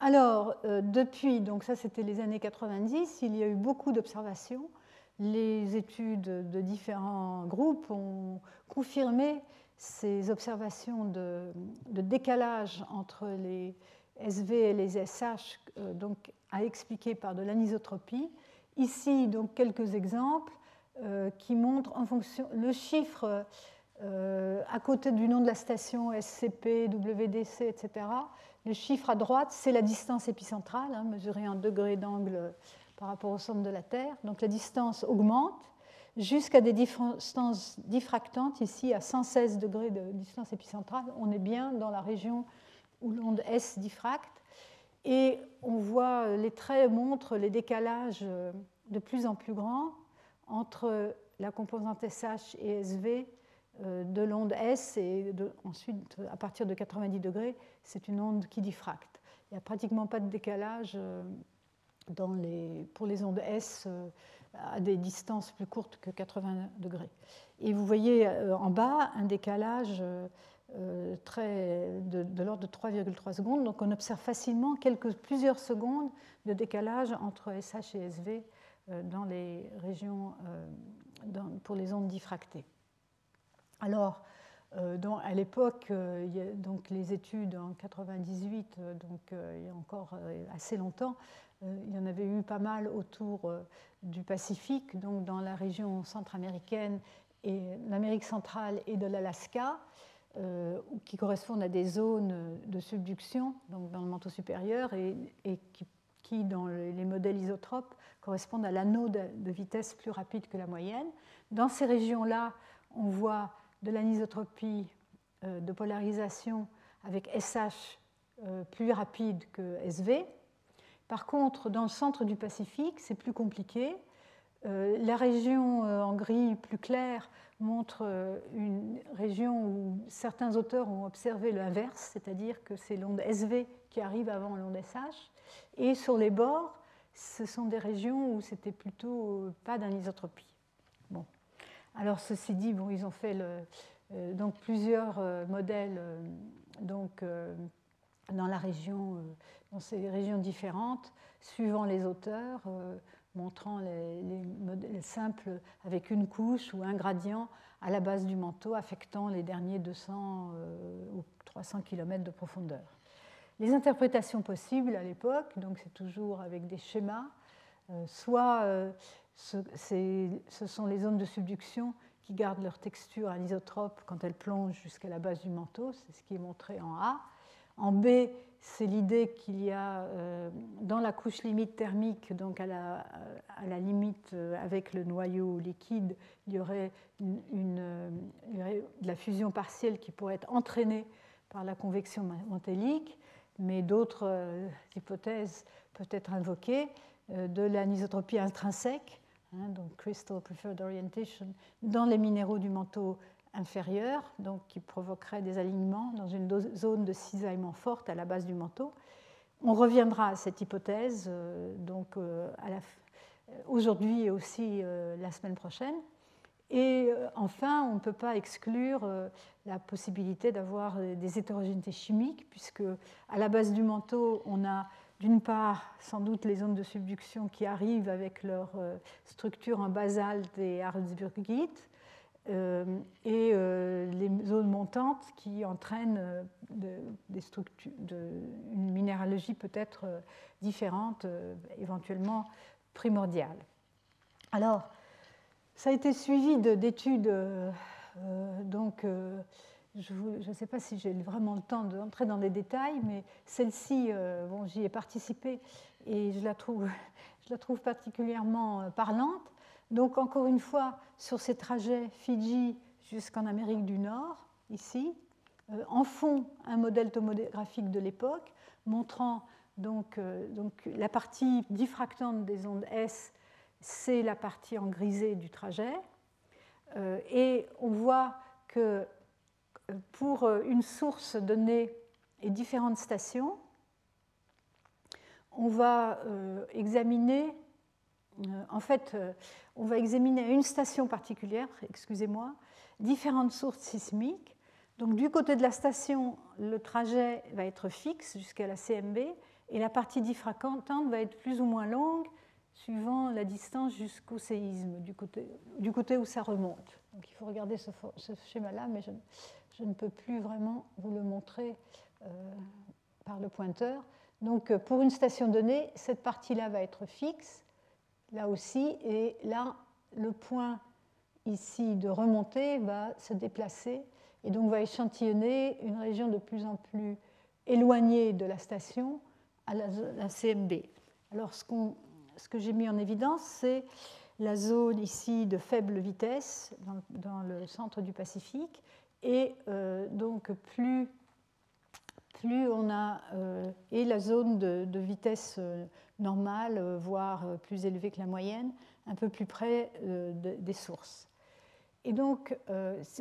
Alors, depuis, donc ça c'était les années 90, il y a eu beaucoup d'observations. Les études de différents groupes ont confirmé ces observations de, de décalage entre les SV et les SH, donc à expliquer par de l'anisotropie. Ici, donc, quelques exemples euh, qui montrent en fonction le chiffre euh, à côté du nom de la station SCP, WDC, etc. Le chiffre à droite, c'est la distance épicentrale, hein, mesurée en degrés d'angle par rapport au centre de la Terre. Donc la distance augmente jusqu'à des distances diffractantes, ici à 116 degrés de distance épicentrale. On est bien dans la région où l'onde S diffracte. Et on voit, euh, les traits montrent les décalages euh, de plus en plus grands entre la composante SH et SV euh, de l'onde S et ensuite, à partir de 90 degrés, c'est une onde qui diffracte. Il n'y a pratiquement pas de décalage pour les ondes S à des distances plus courtes que 80 degrés. Et vous voyez en bas un décalage euh, de, l'ordre de 3,3 secondes. Donc on observe facilement quelques, plusieurs secondes de décalage entre SH et SV euh, dans les régions euh, pour les ondes diffractées. Alors, à l'époque, donc les études en 98, donc il y a encore assez longtemps, il y en avait eu pas mal autour du Pacifique, donc dans la région centra-américaine et l'Amérique centrale et de l'Alaska. Euh, qui correspondent à des zones de subduction, donc dans le manteau supérieur, et, qui, dans les modèles isotropes, correspondent à l'anneau de, vitesse plus rapide que la moyenne. Dans ces régions-là, on voit de l'anisotropie euh, de polarisation avec SH euh, plus rapide que SV. Par contre, dans le centre du Pacifique, c'est plus compliqué. la région en gris plus clair montre euh, une région où certains auteurs ont observé l'inverse, c'est-à-dire que c'est l'onde SV qui arrive avant l'onde SH. Et sur les bords, ce sont des régions où c'était plutôt euh, pas d'anisotropie. Bon. Alors ceci dit, bon, ils ont fait euh, donc plusieurs modèles donc, dans la région, dans ces régions différentes, suivant les auteurs montrant les, modèles simples avec une couche ou un gradient à la base du manteau affectant les derniers 200 euh, ou 300 km de profondeur. Les interprétations possibles à l'époque, donc c'est toujours avec des schémas, euh, soit euh, ce, sont les zones de subduction qui gardent leur texture anisotrope quand elles plongent jusqu'à la base du manteau, c'est ce qui est montré en A. En B, c'est l'idée qu'il y a euh, dans la couche limite thermique, donc à la, limite euh, avec le noyau liquide, il y, aurait de la fusion partielle qui pourrait être entraînée par la convection mantélique, mais d'autres euh, hypothèses peuvent être invoquées, de l'anisotropie intrinsèque, hein, donc crystal preferred orientation, dans les minéraux du manteau inférieure, donc qui provoquerait des alignements dans une zone de cisaillement forte à la base du manteau, On reviendra à cette hypothèse donc, aujourd'hui et aussi la semaine prochaine. Et enfin, on ne peut pas exclure la possibilité d'avoir des hétérogénéités chimiques, puisque à la base du manteau, on a d'une part, sans doute les zones de subduction qui arrivent avec leur euh, structure en basalte et harzburgite, euh, et euh, les zones montantes qui entraînent des structures, une minéralogie peut-être différente, éventuellement primordiale. Alors, ça a été suivi d'études donc je ne sais pas si j'ai vraiment le temps d'entrer dans les détails, mais celle-ci, euh, bon, j'y ai participé et je la trouve, particulièrement euh, parlante. Donc, encore une fois, sur ces trajets Fidji jusqu'en Amérique du Nord, ici, euh, en fond, un modèle tomographique de l'époque montrant donc, donc, la partie diffractante des ondes S, c'est la partie en grisé du trajet. et on voit que pour euh, une source donnée et différentes stations, on va euh, examiner, euh, en fait, on va examiner une station particulière, excusez-moi, différentes sources sismiques. Donc du côté de la station, le trajet va être fixe jusqu'à la CMB et la partie diffractante va être plus ou moins longue suivant la distance jusqu'au séisme, du côté, où ça remonte. Donc il faut regarder ce, schéma-là, mais je, ne peux plus vraiment vous le montrer euh, par le pointeur. Donc euh, pour une station donnée, cette partie-là va être fixe, là aussi, et là, le point ici de remontée va se déplacer et donc va échantillonner une région de plus en plus éloignée de la station à la, CMB. Alors ce, que j'ai mis en évidence, c'est la zone ici de faible vitesse dans, le centre du Pacifique et euh, donc plus, plus on a euh, et la zone de, vitesse euh, normale, voire plus élevée que la moyenne, un peu plus près des sources. Et donc,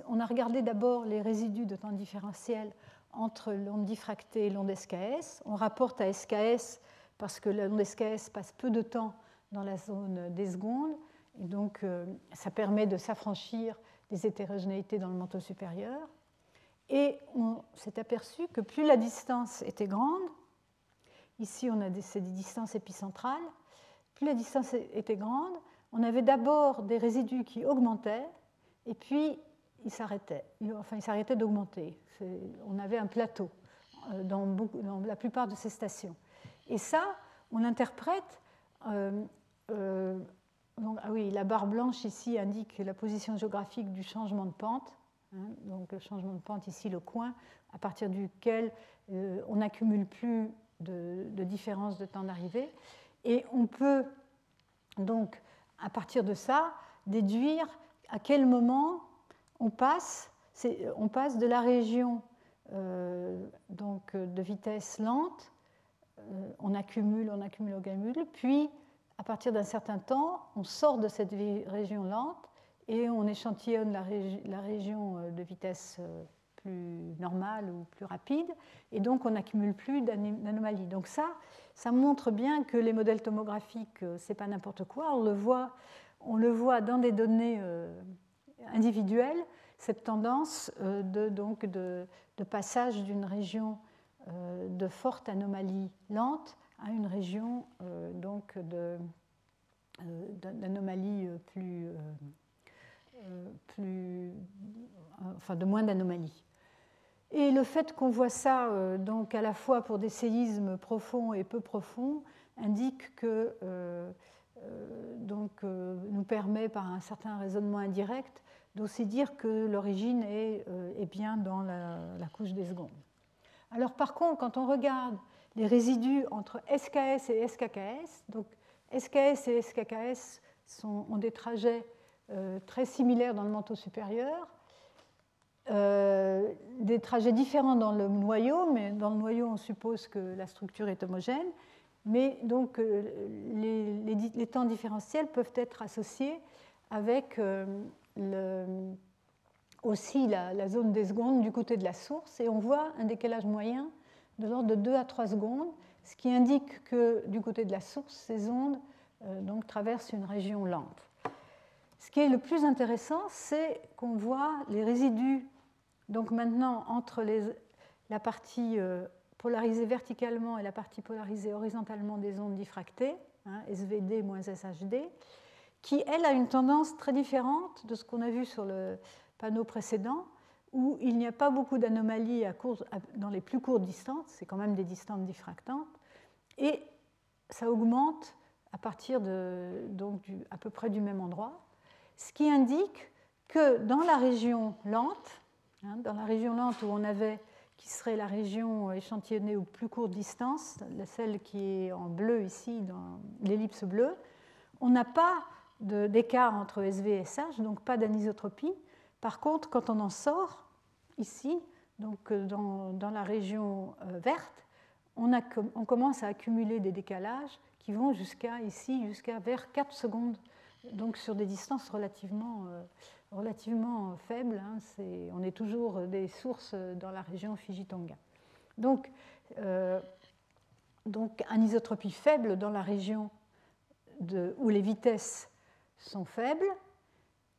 on a regardé d'abord les résidus de temps différentiel entre l'onde diffractée et l'onde SKS. On rapporte à SKS parce que l'onde SKS passe peu de temps dans la zone des secondes, et donc ça permet de s'affranchir des hétérogénéités dans le manteau supérieur. Et on s'est aperçu que plus la distance était grande, ici on a des, des distances épicentrales, plus la distance était grande, on avait d'abord des résidus qui augmentaient, et puis ils s'arrêtaient, enfin ils s'arrêtaient d'augmenter. On avait un plateau euh, dans, la plupart de ces stations. Et ça, on l'interprète euh, euh, ah oui, la barre blanche ici indique la position géographique du changement de pente. Hein, donc le changement de pente ici, le coin, à partir duquel euh, on n'accumule plus de, différence de temps d'arrivée. Et on peut donc, à partir de ça, déduire à quel moment on passe, on passe de la région euh, donc, de vitesse lente, euh, on accumule, on accumule, on accumule, puis à partir d'un certain temps, on sort de cette région lente et on échantillonne la, région euh, de vitesse euh, plus normale ou plus rapide, et donc on n'accumule plus d'anomalies. Donc ça, ça montre bien que les modèles tomographiques, euh, c'est pas n'importe quoi. On le voit, on le voit dans des données individuelles, cette tendance de, donc de, passage d'une région de forte anomalie lente à une région donc euh, plus, plus, enfin de moins d'anomalies. Et le fait qu'on voit ça donc à la fois pour des séismes profonds et peu profonds indique que donc, nous permet par un certain raisonnement indirect d'aussi dire que l'origine est, bien dans la, couche des secondes. Alors par contre, quand on regarde les résidus entre SKS et SKKS. Donc SKS et SKKS ont des trajets euh, très similaires dans le manteau supérieur, euh, des trajets différents dans le noyau, mais dans le noyau on suppose que la structure est homogène. Mais donc euh, les, temps différentiels peuvent être associés avec aussi la, zone des secondes du côté de la source, et on voit un décalage moyen de l'ordre de 2 à 3 secondes, ce qui indique que du côté de la source, ces ondes traversent une région lente. Ce qui est le plus intéressant, c'est qu'on voit les résidus, donc maintenant entre la partie polarisée verticalement et la partie polarisée horizontalement des ondes diffractées, hein, SVD moins SHD, qui, elle, a une tendance très différente de ce qu'on a vu sur le panneau précédent, où il n'y a pas beaucoup d'anomalies dans les plus courtes distances, c'est quand même des distances diffractantes, et ça augmente à partir de, donc, à peu près du même endroit, ce qui indique que dans la région lente, hein, dans la région lente où on avait qui serait la région échantillonnée aux plus courtes distances, celle qui est en bleu ici, dans l'ellipse bleue, on n'a pas d'écart entre SV et SH, donc pas d'anisotropie. Par contre, quand on en sort, ici, donc euh, dans, la région euh, verte, on, on, commence à accumuler des décalages qui vont jusqu'à ici, jusqu'à vers 4 secondes, donc sur des distances relativement, euh, relativement faibles. Hein. on est toujours des sources dans la région Fiji-Tonga. Donc, donc, anisotropie faible dans la région où les vitesses sont faibles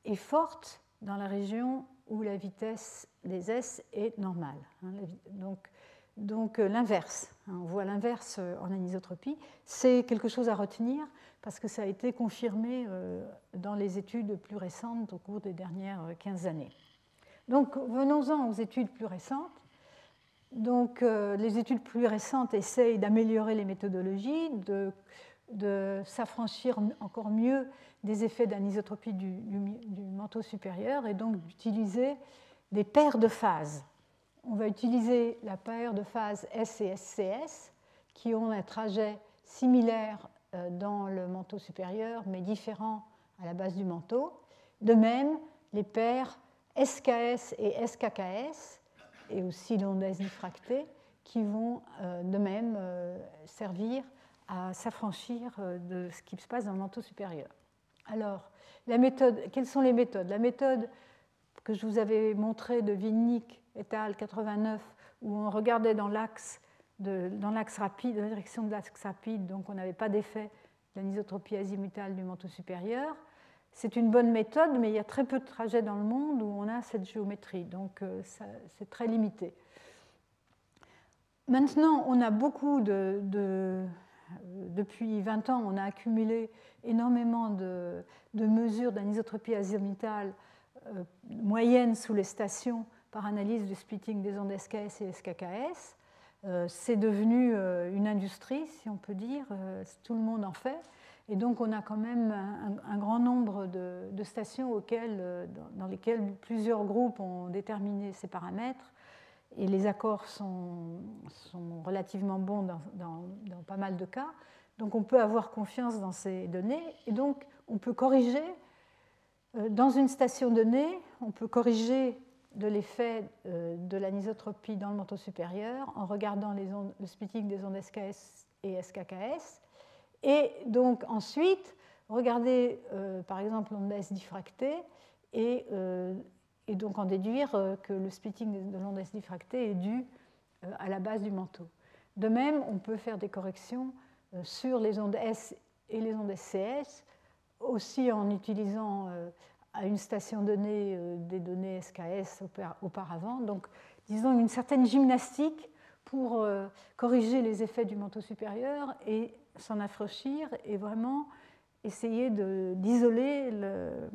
et fortes dans la région où la vitesse des S est normale. Hein, donc, donc euh, l'inverse, hein, on voit l'inverse euh, en anisotropie, c'est quelque chose à retenir parce que ça a été confirmé euh, dans les études plus récentes au cours des dernières 15 années. Donc venons-en aux études plus récentes. Donc les études plus récentes essayent d'améliorer les méthodologies, de s'affranchir encore mieux des effets d'anisotropie du, manteau supérieur et donc d'utiliser des paires de phases. On va utiliser la paire de phases S et SCS qui ont un trajet similaire euh, dans le manteau supérieur mais différent à la base du manteau. De même, les paires SKS et SKKS et aussi l'onde S diffractée qui vont euh, de même euh, servir à s'affranchir euh, de ce qui se passe dans le manteau supérieur. Alors, la méthode, quelles sont les méthodes? La méthode que je vous avais montrée de Vinnik et al. 89, où on regardait dans l'axe dans l'axe rapide, dans la direction de l'axe rapide, donc on n'avait pas d'effet d'anisotropie azimutale du manteau supérieur. C'est une bonne méthode, mais il y a très peu de trajets dans le monde où on a cette géométrie, donc euh, c'est très limité. Maintenant, on a beaucoup de, depuis 20 ans, on a accumulé énormément de, mesures d'anisotropie azimutale euh, moyenne sous les stations par analyse du splitting des ondes SKS et SKKS. Euh, c'est devenu une industrie, si on peut dire, tout le monde en fait. Et donc on a quand même un, grand nombre de, stations auxquelles, dans lesquelles plusieurs groupes ont déterminé ces paramètres et les accords sont, relativement bons dans, pas mal de cas. Donc on peut avoir confiance dans ces données et donc on peut corriger euh, dans une station donnée, on peut corriger de l'effet euh, de l'anisotropie dans le manteau supérieur en regardant les le splitting des ondes SKS et SKKS. Et donc ensuite, regarder euh, par exemple l'onde S diffractée et et donc en déduire euh, que le splitting de l'onde S diffractée est dû euh, à la base du manteau. De même, on peut faire des corrections euh, sur les ondes S et les ondes SCS, aussi en utilisant à une station donnée des données SKS auparavant. Donc, disons, une certaine gymnastique pour corriger les effets du manteau supérieur et s'en affranchir et vraiment essayer d'isoler le,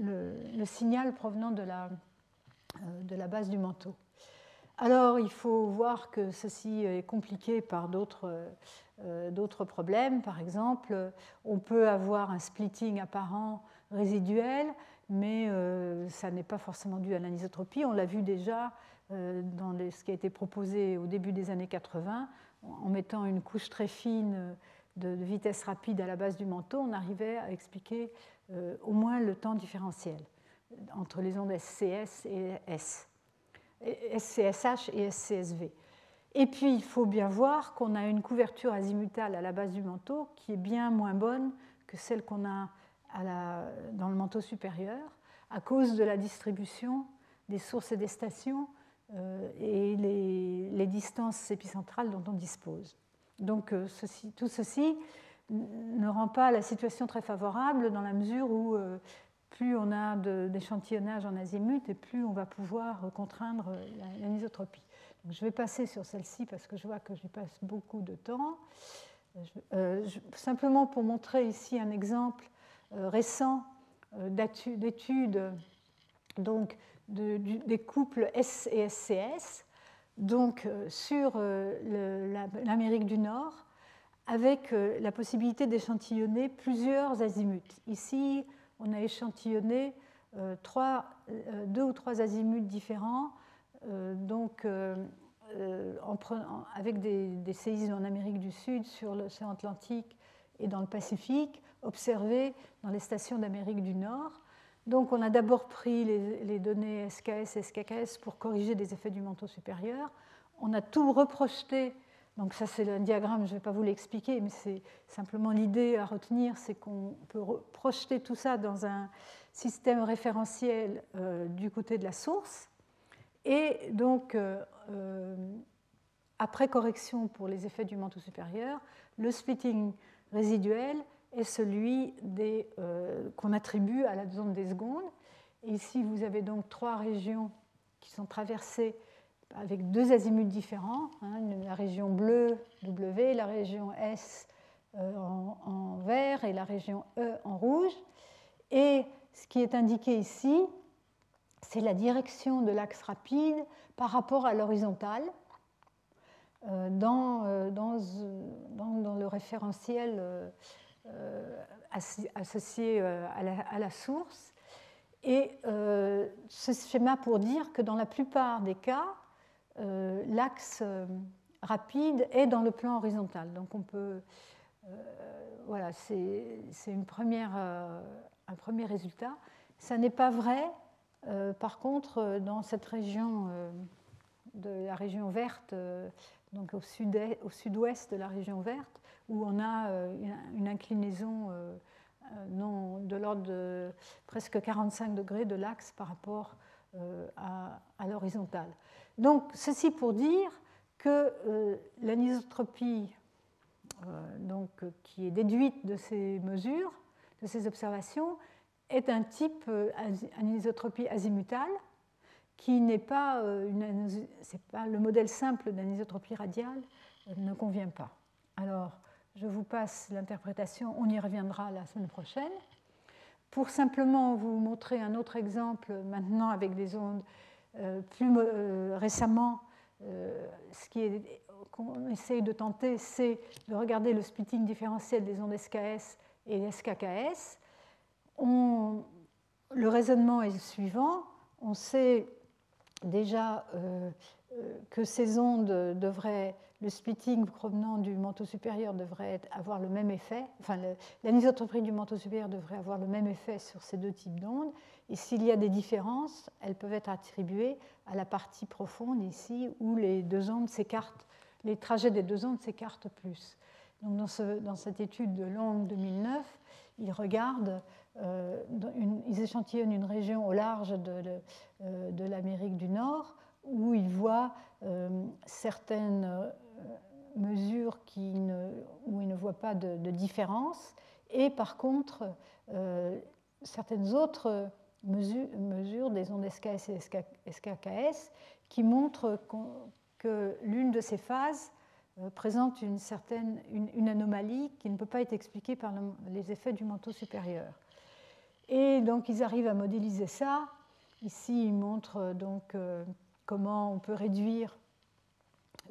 le, signal provenant de la, euh, de la base du manteau. Alors, il faut voir que ceci est compliqué par d'autres euh, problèmes. Par exemple, on peut avoir un splitting apparent résiduel, mais euh, ça n'est pas forcément dû à l'anisotropie. On l'a vu déjà dans ce qui a été proposé au début des années 80, en mettant une couche très fine de, vitesse rapide à la base du manteau, on arrivait à expliquer euh, au moins le temps différentiel entre les ondes SCS et S, SCSH et SCSV. Et puis, il faut bien voir qu'on a une couverture azimutale à la base du manteau qui est bien moins bonne que celle qu'on a dans le manteau supérieur à cause de la distribution des sources et des stations euh, et les, distances épicentrales dont on dispose. Donc tout ceci ne rend pas la situation très favorable dans la mesure où plus on a d'échantillonnage en azimut et plus on va pouvoir contraindre l'anisotropie. je vais passer sur celle-ci parce que je vois que j'y passe beaucoup de temps. simplement pour montrer ici un exemple récent d'études donc des couples S et SCS, donc euh, sur euh, l'Amérique du Nord, avec euh, la possibilité d'échantillonner plusieurs azimuts. Ici, on a échantillonné trois, deux ou trois azimuts différents, donc avec des, des, séismes en Amérique du Sud, sur l'océan Atlantique et dans le Pacifique, observés dans les stations d'Amérique du Nord. Donc on a d'abord pris les, données SKS et SKKS pour corriger des effets du manteau supérieur. On a tout reprojeté. Donc ça c'est un diagramme, je ne vais pas vous l'expliquer, mais c'est simplement l'idée à retenir, c'est qu'on peut projeter tout ça dans un système référentiel euh, du côté de la source. Et donc, euh, euh, après correction pour les effets du manteau supérieur, le splitting résiduel est celui euh, qu'on attribue à la zone des secondes. ici, vous avez donc trois régions qui sont traversées avec deux azimuts différents, hein, la région bleue W, la région S euh, en, vert et la région E en rouge. Et ce qui est indiqué ici, c'est la direction de l'axe rapide par rapport à l'horizontale euh, dans, dans, dans, le référentiel euh, associé euh, à la, source. Et euh, ce schéma pour dire que dans la plupart des cas, l'axe rapide est dans le plan horizontal. Donc on peut. voilà, c'est une un premier résultat. Ça n'est pas vrai, par contre, dans cette région de la région verte, donc au sud-ouest de la région verte, où on a euh, une inclinaison euh, euh, non, de l'ordre de presque 45 degrés de l'axe par rapport à, l'horizontale. Donc, ceci pour dire que l'anisotropie qui est déduite de ces mesures, de ces observations, est un type anisotropie azimutale qui n'est pas, une, pas le modèle simple d'anisotropie radiale ne convient pas. Alors, je vous passe l'interprétation, on y reviendra la semaine prochaine. Pour simplement vous montrer un autre exemple maintenant avec des ondes euh, plus euh, récemment, euh, ce qu'on essaye de tenter, c'est de regarder le splitting différentiel des ondes SKS et SKKS. le raisonnement est le suivant. On sait déjà que ces ondes devraient le splitting provenant du manteau supérieur devrait avoir le même effet, enfin l'anisotropie du manteau supérieur devrait avoir le même effet sur ces deux types d'ondes. Et s'il y a des différences, elles peuvent être attribuées à la partie profonde ici où les deux ondes s'écartent, les trajets des deux ondes s'écartent plus. Donc dans, dans, cette étude de Long 2009, ils regardent, euh, ils échantillonnent une région au large de, euh, l'Amérique du Nord où ils voient euh, certaines mesures qui ne, où il ne voit pas de, différence, et par contre, certaines autres mesures, des ondes SKS et SKKS qui montrent que l'une de ces phases présente une certaine une, anomalie qui ne peut pas être expliquée par les effets du manteau supérieur. Et donc ils arrivent à modéliser ça. Ici, ils montrent donc euh, comment on peut réduire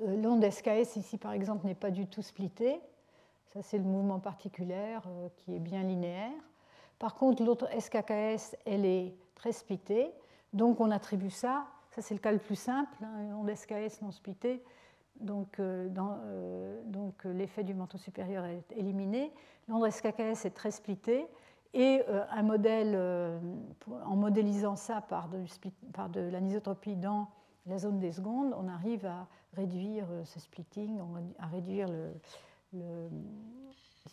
euh, l'onde SKS ici, par exemple, n'est pas du tout splittée. Ça, c'est le mouvement particulier euh, qui est bien linéaire. Par contre, l'autre SKKS, elle est très splittée. Donc, on attribue ça. Ça, c'est le cas le plus simple, hein, une onde SKS non splittée. Donc, euh, donc l'effet du manteau supérieur est éliminé. L'onde SKKS est très splittée. Et un modèle, en modélisant ça par de, l'anisotropie dans la zone des secondes, on arrive à réduire euh, ce splitting, à réduire le,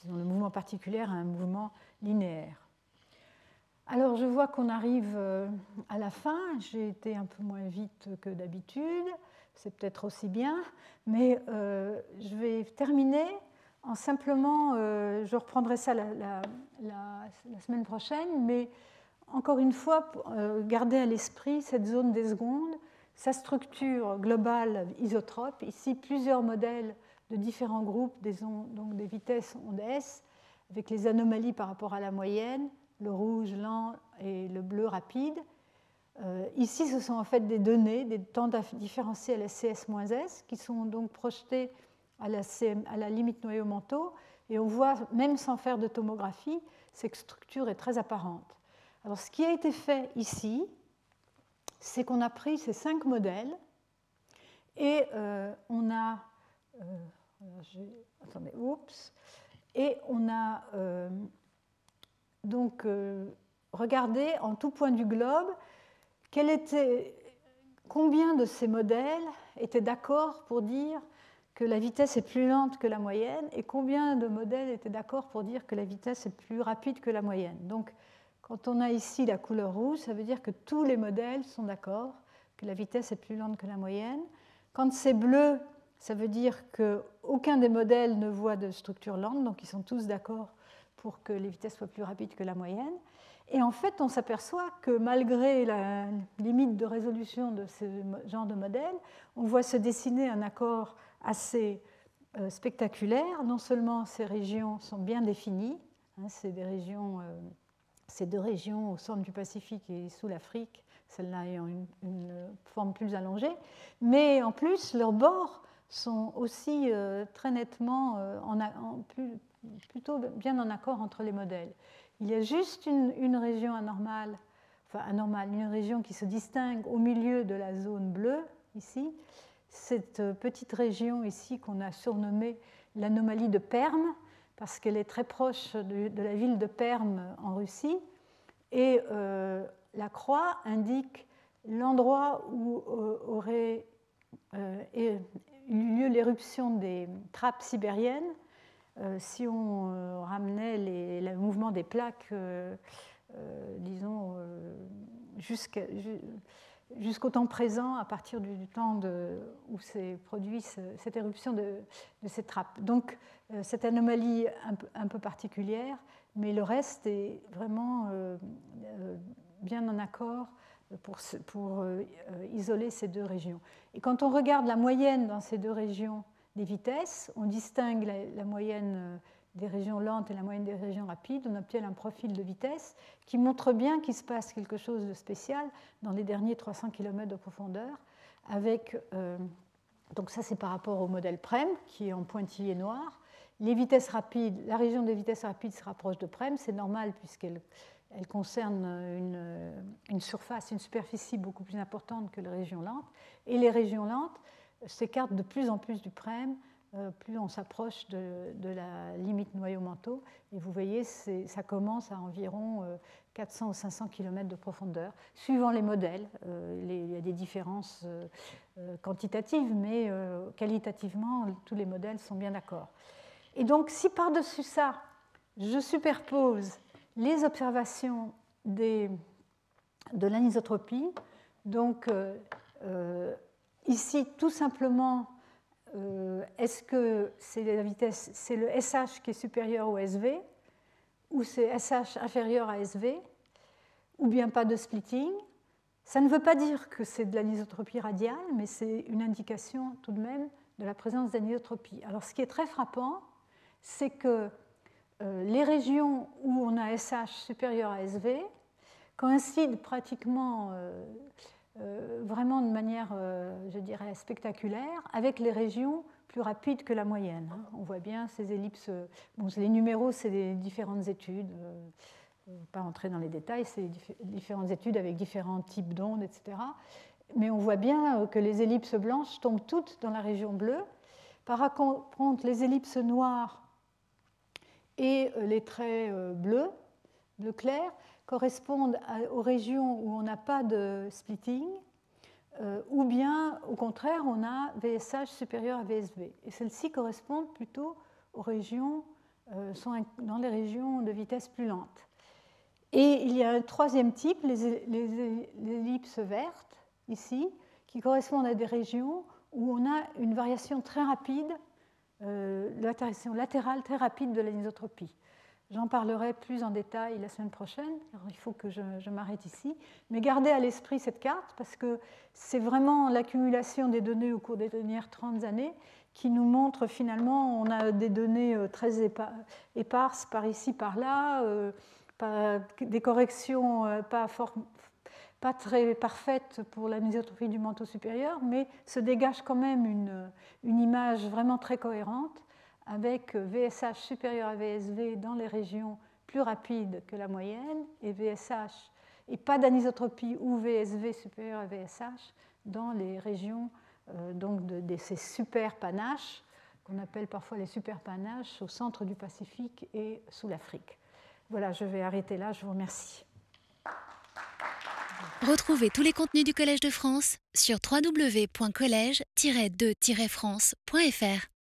mouvement particulier à un mouvement linéaire. Alors je vois qu'on arrive euh, à la fin, j'ai été un peu moins vite que d'habitude. c'est peut-être aussi bien, mais je vais terminer en simplement, je reprendrai ça la, semaine prochaine, mais encore une fois, garder à l'esprit cette zone des secondes, sa structure globale isotrope, ici plusieurs modèles de différents groupes, des, vitesses ondes S, avec les anomalies par rapport à la moyenne, le rouge lent et le bleu rapide. Euh, ici, ce sont en fait des données, des temps différenciés à la CS-S, qui sont donc projetés à la, limite noyau-manteau. Et on voit, même sans faire de tomographie, cette structure est très apparente. Alors, ce qui a été fait ici, c'est qu'on a pris ces cinq modèles et euh, on a. Euh, attendez, oups. Et on a euh, donc regardé en tout point du globe combien de ces modèles étaient d'accord pour dire que la vitesse est plus lente que la moyenne et combien de modèles étaient d'accord pour dire que la vitesse est plus rapide que la moyenne. Donc, quand on a ici la couleur rouge, ça veut dire que tous les modèles sont d'accord que la vitesse est plus lente que la moyenne. Quand c'est bleu, ça veut dire qu'aucun des modèles ne voit de structure lente, donc ils sont tous d'accord pour que les vitesses soient plus rapides que la moyenne. Et en fait, on s'aperçoit que malgré la limite de résolution de ce genre de modèle, on voit se dessiner un accord assez euh, spectaculaire. Non seulement ces régions sont bien définies, hein, c'est des régions euh, ces deux régions au centre du Pacifique et sous l'Afrique, celle-là ayant une, forme plus allongée, mais en plus, leurs bords sont aussi euh, très nettement, en, plutôt bien en accord entre les modèles. Il y a juste une, région anormale, enfin anormale, une région qui se distingue au milieu de la zone bleue, ici, cette euh, petite région ici qu'on a surnommée l'anomalie de Perm, parce qu'elle est très proche de, la ville de Perm en Russie. Et euh, la croix indique l'endroit où euh, aurait eu lieu l'éruption des trappes sibériennes. Si on ramenait les, le mouvement des plaques, disons, jusqu'à jusqu'au temps présent, à partir du temps de, où s'est produit cette éruption de, ces trappes. Donc, euh, cette anomalie un, peu particulière, mais le reste est vraiment euh, euh, bien en accord pour isoler ces deux régions. Et quand on regarde la moyenne dans ces deux régions des vitesses, on distingue la moyenne des régions lentes et la moyenne des régions rapides, on obtient un profil de vitesse qui montre bien qu'il se passe quelque chose de spécial dans les derniers 300 km de profondeur. Avec, euh, donc ça c'est par rapport au modèle PREM qui est en pointillé noir. Les vitesses rapides, la région des vitesses rapides se rapproche de PREM, c'est normal puisqu'elle elle concerne une, une, surface, une superficie beaucoup plus importante que les régions lentes. Et les régions lentes s'écartent de plus en plus du PREM euh, plus on s'approche de, la limite noyau-manteau. Et vous voyez, ça commence à environ 400 euh, ou 500 km de profondeur, suivant les modèles. Euh, il y a des différences quantitatives, mais qualitativement, tous les modèles sont bien d'accord. Et donc, si par-dessus ça, je superpose les observations des, de l'anisotropie, donc ici, tout simplement, euh, est-ce que c'est la vitesse, c'est le SH qui est supérieur au SV, ou c'est SH inférieur à SV, ou bien pas de splitting? Ça ne veut pas dire que c'est de l'anisotropie radiale, mais c'est une indication tout de même de la présence d'anisotropie. Alors ce qui est très frappant, c'est que euh, les régions où on a SH supérieur à SV coïncident pratiquement euh, vraiment de manière, euh, je dirais, spectaculaire, avec les régions plus rapides que la moyenne. Hein. On voit bien ces ellipses. Bon, les numéros, c'est des différentes études. Euh, ne pas entrer dans les détails, c'est différentes études avec différents types d'ondes, etc. Mais on voit bien que les ellipses blanches tombent toutes dans la région bleue. Par contre, les ellipses noires et les traits bleus, bleu clair, correspondent aux régions où on n'a pas de splitting, euh, ou bien au contraire on a VSH supérieur à VSV. Et celles-ci correspondent plutôt aux régions, euh, dans les régions de vitesse plus lente. Et il y a un troisième type, les, ellipses vertes, ici, qui correspondent à des régions où on a une variation très rapide, euh, latérale très rapide de l'anisotropie. J'en parlerai plus en détail la semaine prochaine. il faut que je, m'arrête ici. Mais gardez à l'esprit cette carte parce que c'est vraiment l'accumulation des données au cours des dernières 30 années qui nous montre finalement, on a des données euh, très éparses par ici, par là, euh, des corrections euh, pas, très parfaites pour l'anisotropie du manteau supérieur, mais se dégage quand même une image vraiment très cohérente avec VSH supérieur à VSV dans les régions plus rapides que la moyenne et VSH et pas d'anisotropie ou VSV supérieur à VSH dans les régions euh, donc de, ces super panaches qu'on appelle parfois les super panaches au centre du Pacifique et sous l'Afrique. Voilà, je vais arrêter là, je vous remercie. Retrouvez tous les contenus du Collège de France sur www.colège-2-france.fr.